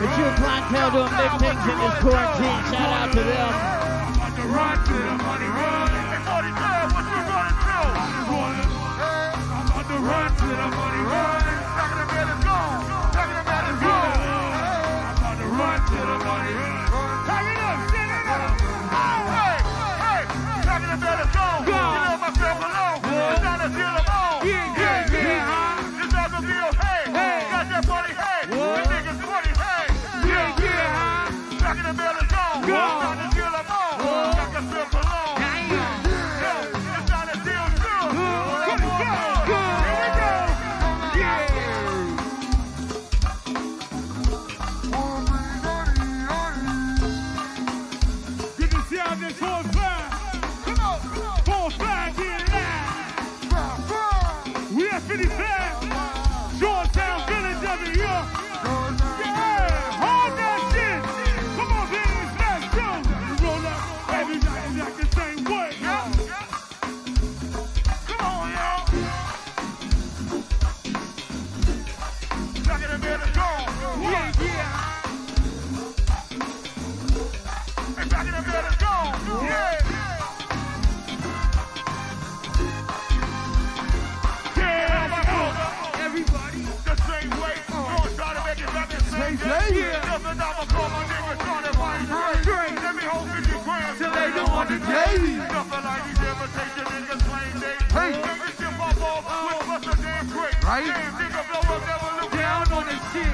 The Shoe Clientele doing big things in this quarantine. Shout out to them. Run to the money, run. I'm about run to the money, run. I'm run to the money, run. Turn it up, stand it up.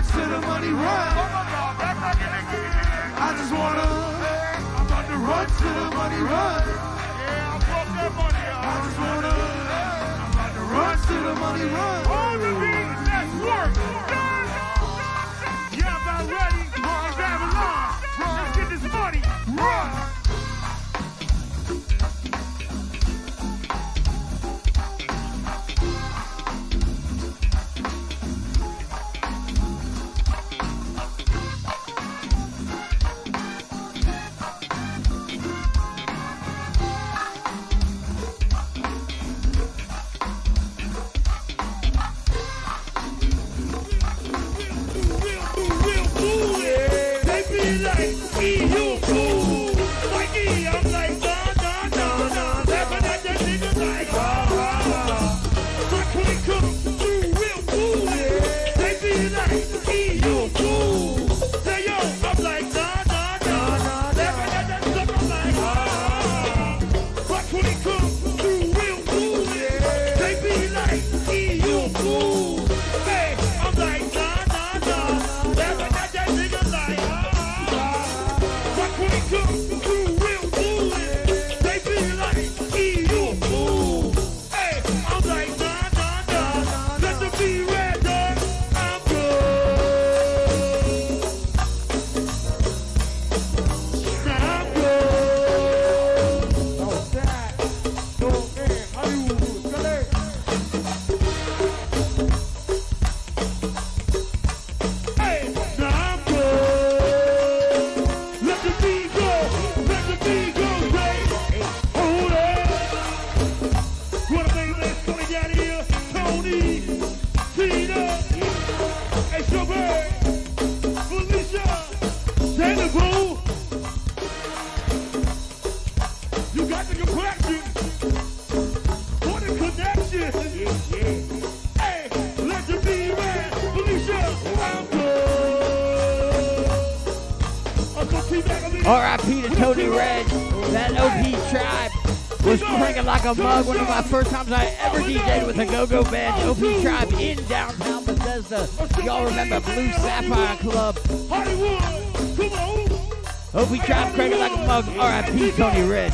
back to the money run. I just wanna, I'm about to run to the money run. Yeah, I just wanna, I'm about to run to the money run. The beat, work. Yeah, I'm about ready. Grab along. Let's get this money. Run. a mug. One of my first times I ever DJed with a go-go band, OP Tribe, in downtown Bethesda. Y'all remember Blue Sapphire Club. Hollywood, come on. OP Tribe, Craig like a mug, RIP Tony Red.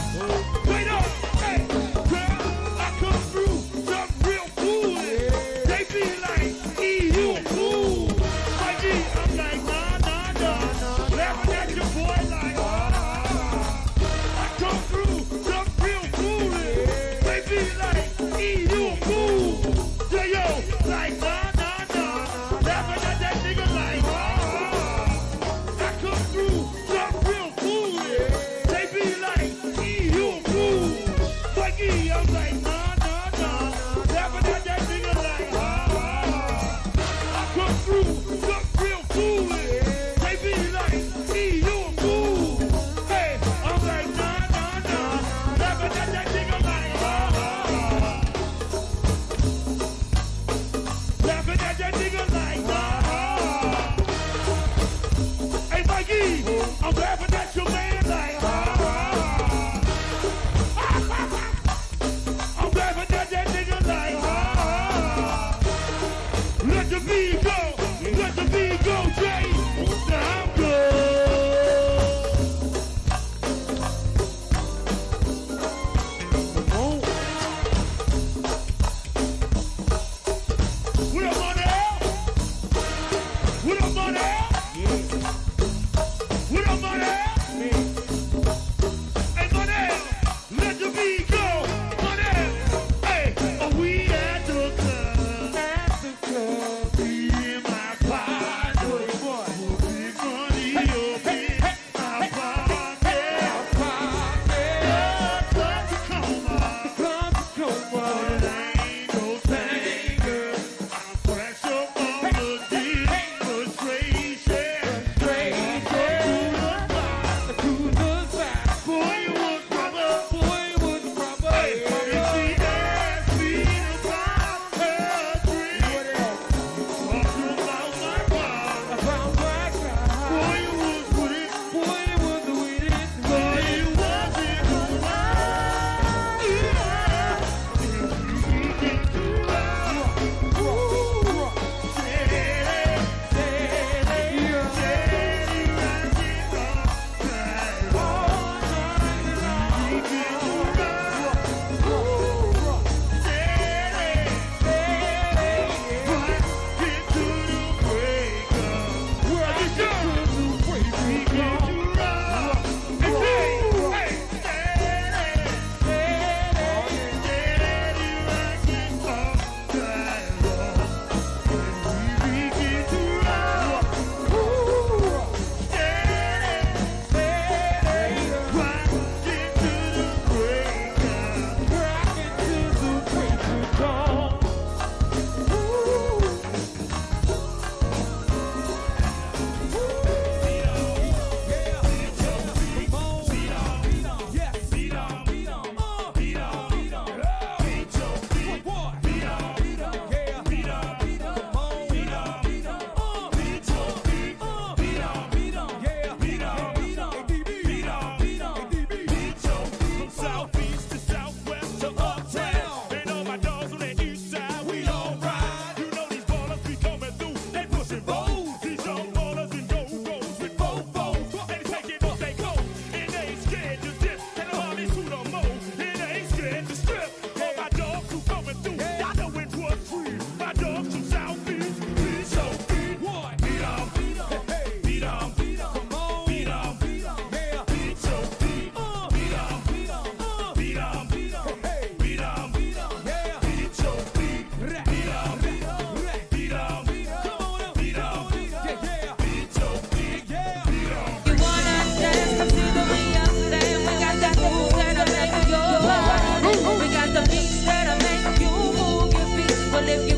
never live. you.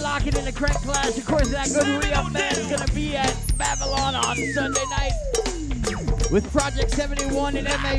Lock it in the crack class. Of course, that good real man is gonna be at Babylon on Sunday night with Project 71 and MA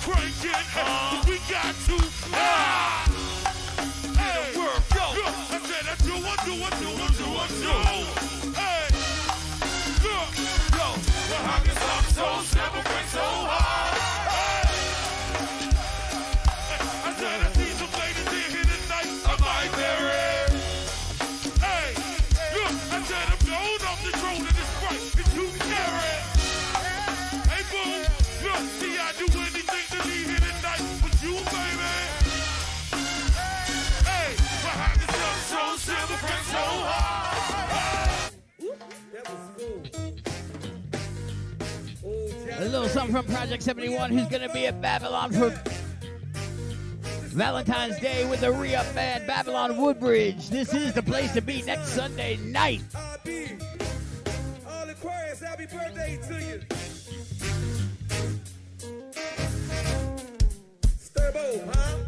crank it. We got to fly. Hey, world, yo. I said I do it, do it, do it, do it, do. Hey, yo, yo. The hockey song, so never breaks up. Little something from Project 71 who's going to be at Babylon for Valentine's Day with the re up band Babylon Woodbridge. This is the place to be next Sunday night. Happy birthday to you. Sturbo, huh?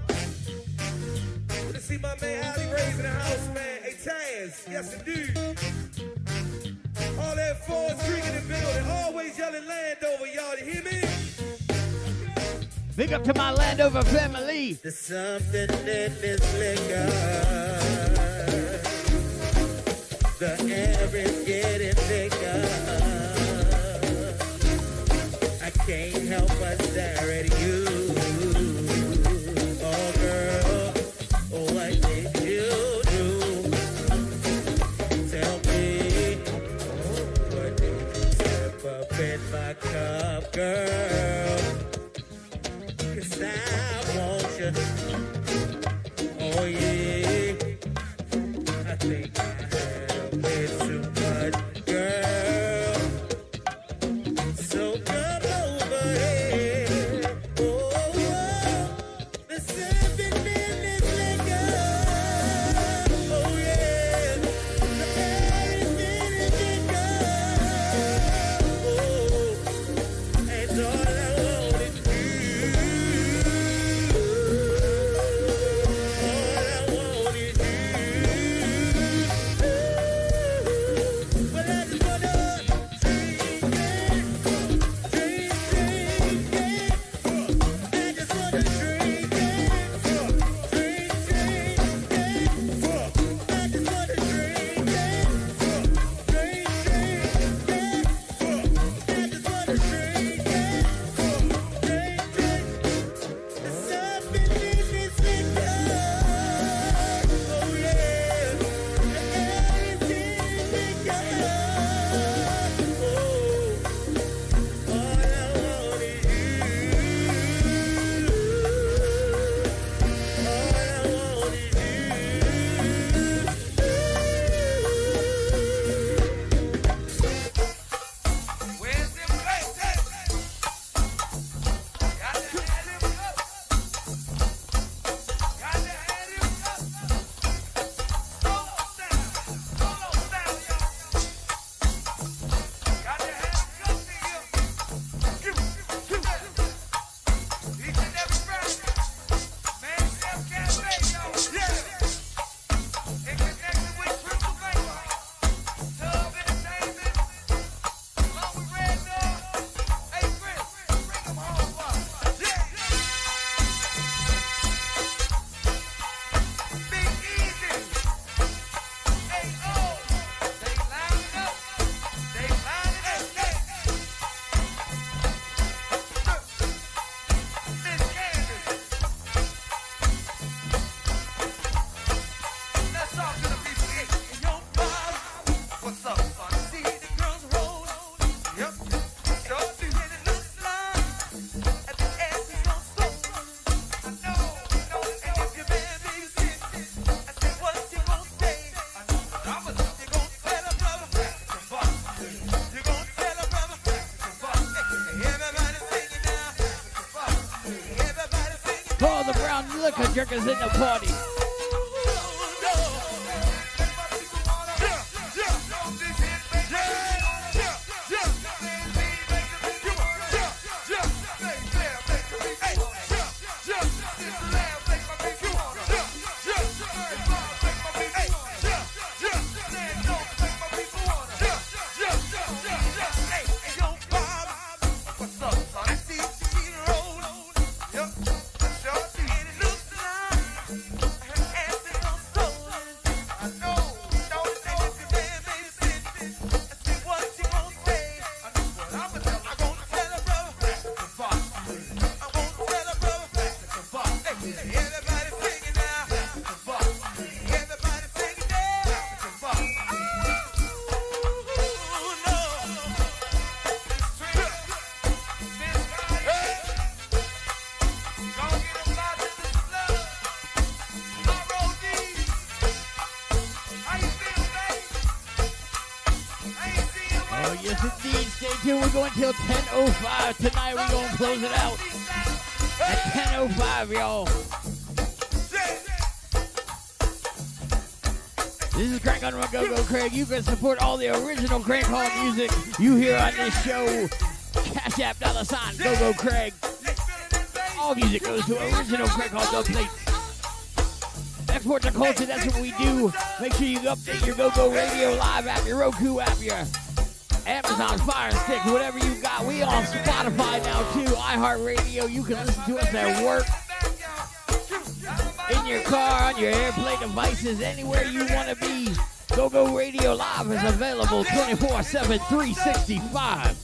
To see my man Allie Ray's in the house, man. Hey, Taz, yes indeed. All that fours drinking and building, always yelling Landover, y'all. You hear me? Big up to my Landover family. There's something in this liquor. The air is getting thicker. I can't help but stare at you. Girl? Jerkers in the party. yo. This is Crank on Rock Go Go Craig. You can support all the original Crank Hall music you hear on this show. Cash App dollar sign Go Go Craig. All music goes to original Crank Hall plate. Export to culture, that's what we do. Make sure you update your Go Go Radio Live app, your Roku app, your Amazon Fire Stick, whatever you got. We on Spotify now too, iHeartRadio. You can listen to us at work car, on your AirPlay devices, anywhere you want to be. GoGo Radio Live is available 24 7, 365.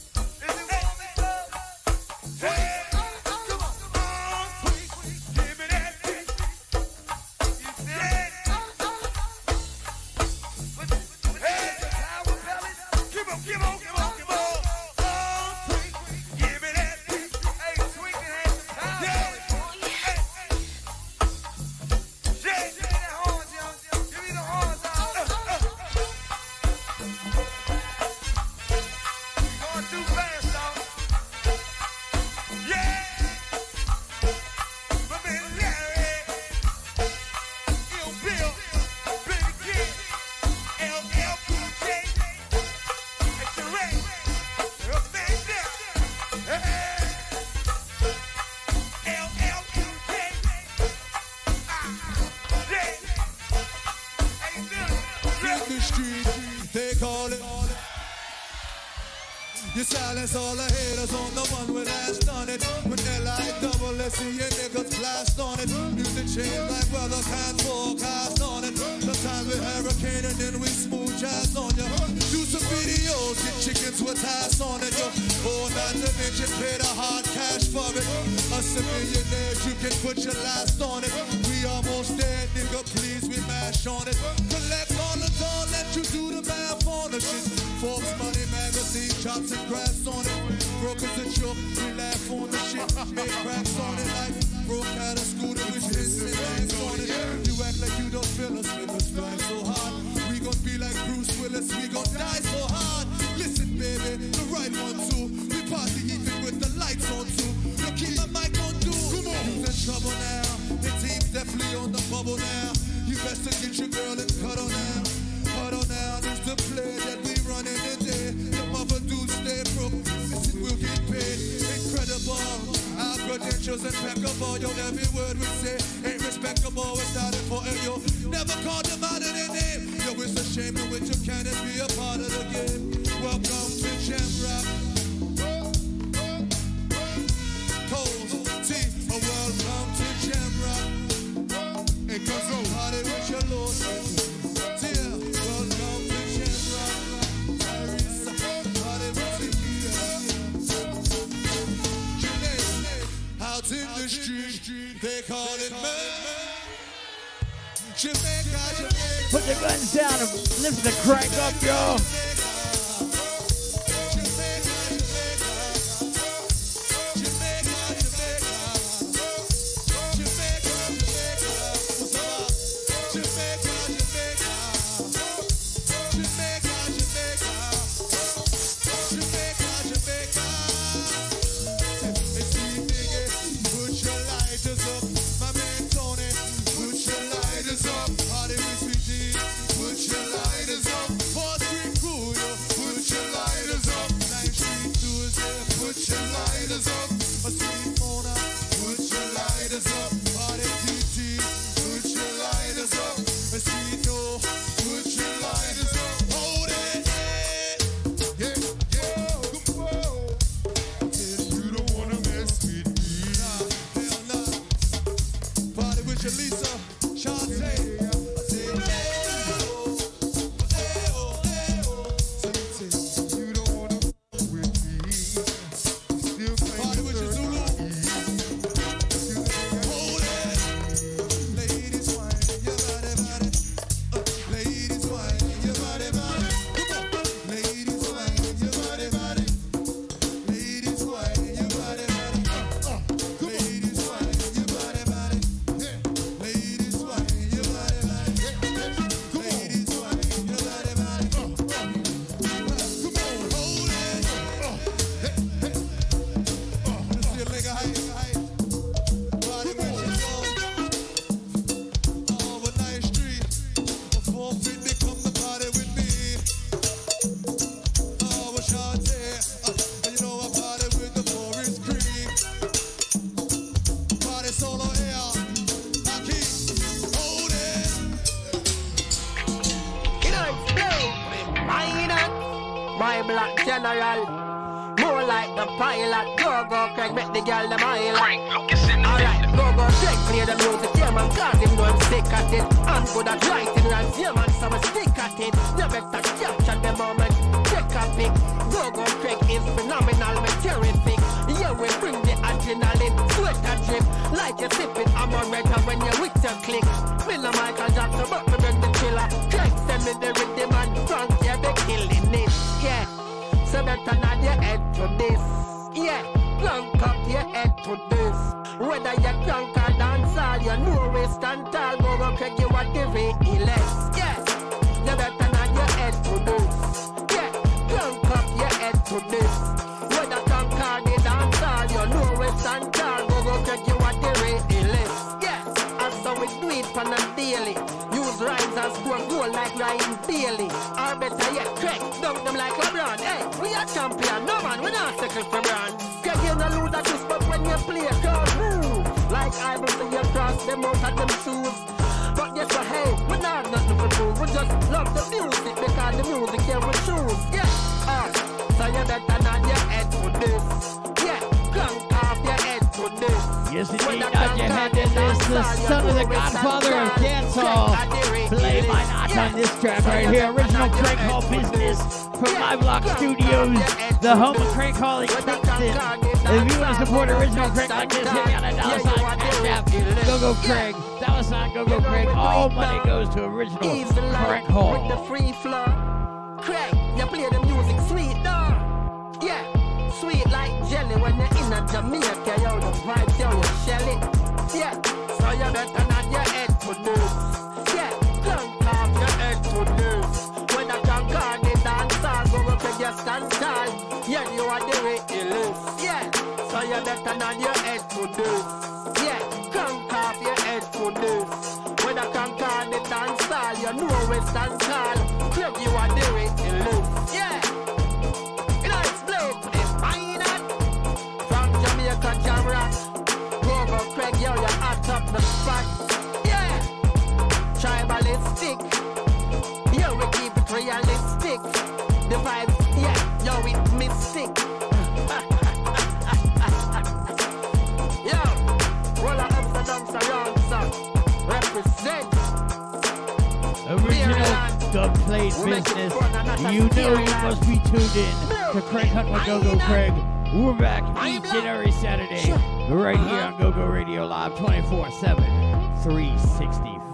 The girl them island. Frank Lucas in the Alright, go go Craig, play the music, yeah man, cause him know him sick at it. And good at writing rhymes, yeah man, so I stick at it. You better capture the moment, take a pic. Go go Craig is phenomenal, me terrific. Yeah, we bring the adrenaline, sweat a drip. Like you're sipping amaretto when you're with your click. No Michael Jackson, but to this. Whether you're drunk or dancer, you know we stand tall. Go go Craig, you are the realest. Yeah, you better nod your head to this. Yeah, plunk up your head to this. Whether drunk or the dancer, you know we stand tall. Go go Craig, you are the realest. Yeah, and so we do it on a daily. Use rhymes and score goal like Ryan Bailey. Or better yet, Craig, dunk them like LeBron. Hey, we are champion, no man, we not second for brand. Craig, you no lose that twist, Like I will see you cross them out of them shoes. But yes, what, hey, we not nothing for prove. We just love the music because the music, here we choose. Yeah, uh, so you better nod your head to this. Yeah, crank off your head to this. Yes, indeed, nod your head. The son of the godfather of dancehall. Play my knots on this track right here. Original Crank Hall Business from Live Lock Studios, the home of Crank Hall in Kingston. If you want to support original Crank like this, hit me on a dollar sign cash. Go go Craig. Dollar sign go go Craig. All money goes to original Crank With the free flow. Craig, you play the music sweet, though. Yeah, sweet like jelly when you're in a Jamaica, yo, the vibes, yo, you shell it. Yeah, so you better nod your head to this. Yeah, clunk off your head to this. When I can call the dancer, go up to your stand tall. Yeah, you are the realest. Yeah, so you better nod your head to this. Yeah, clunk off your head to this. When I can call the dancer, you know we stand played business. You know you must be tuned in to Crank Hunt with Go Go Craig. We're back each and every Saturday right here on Go Go Radio Live 24 7, 365.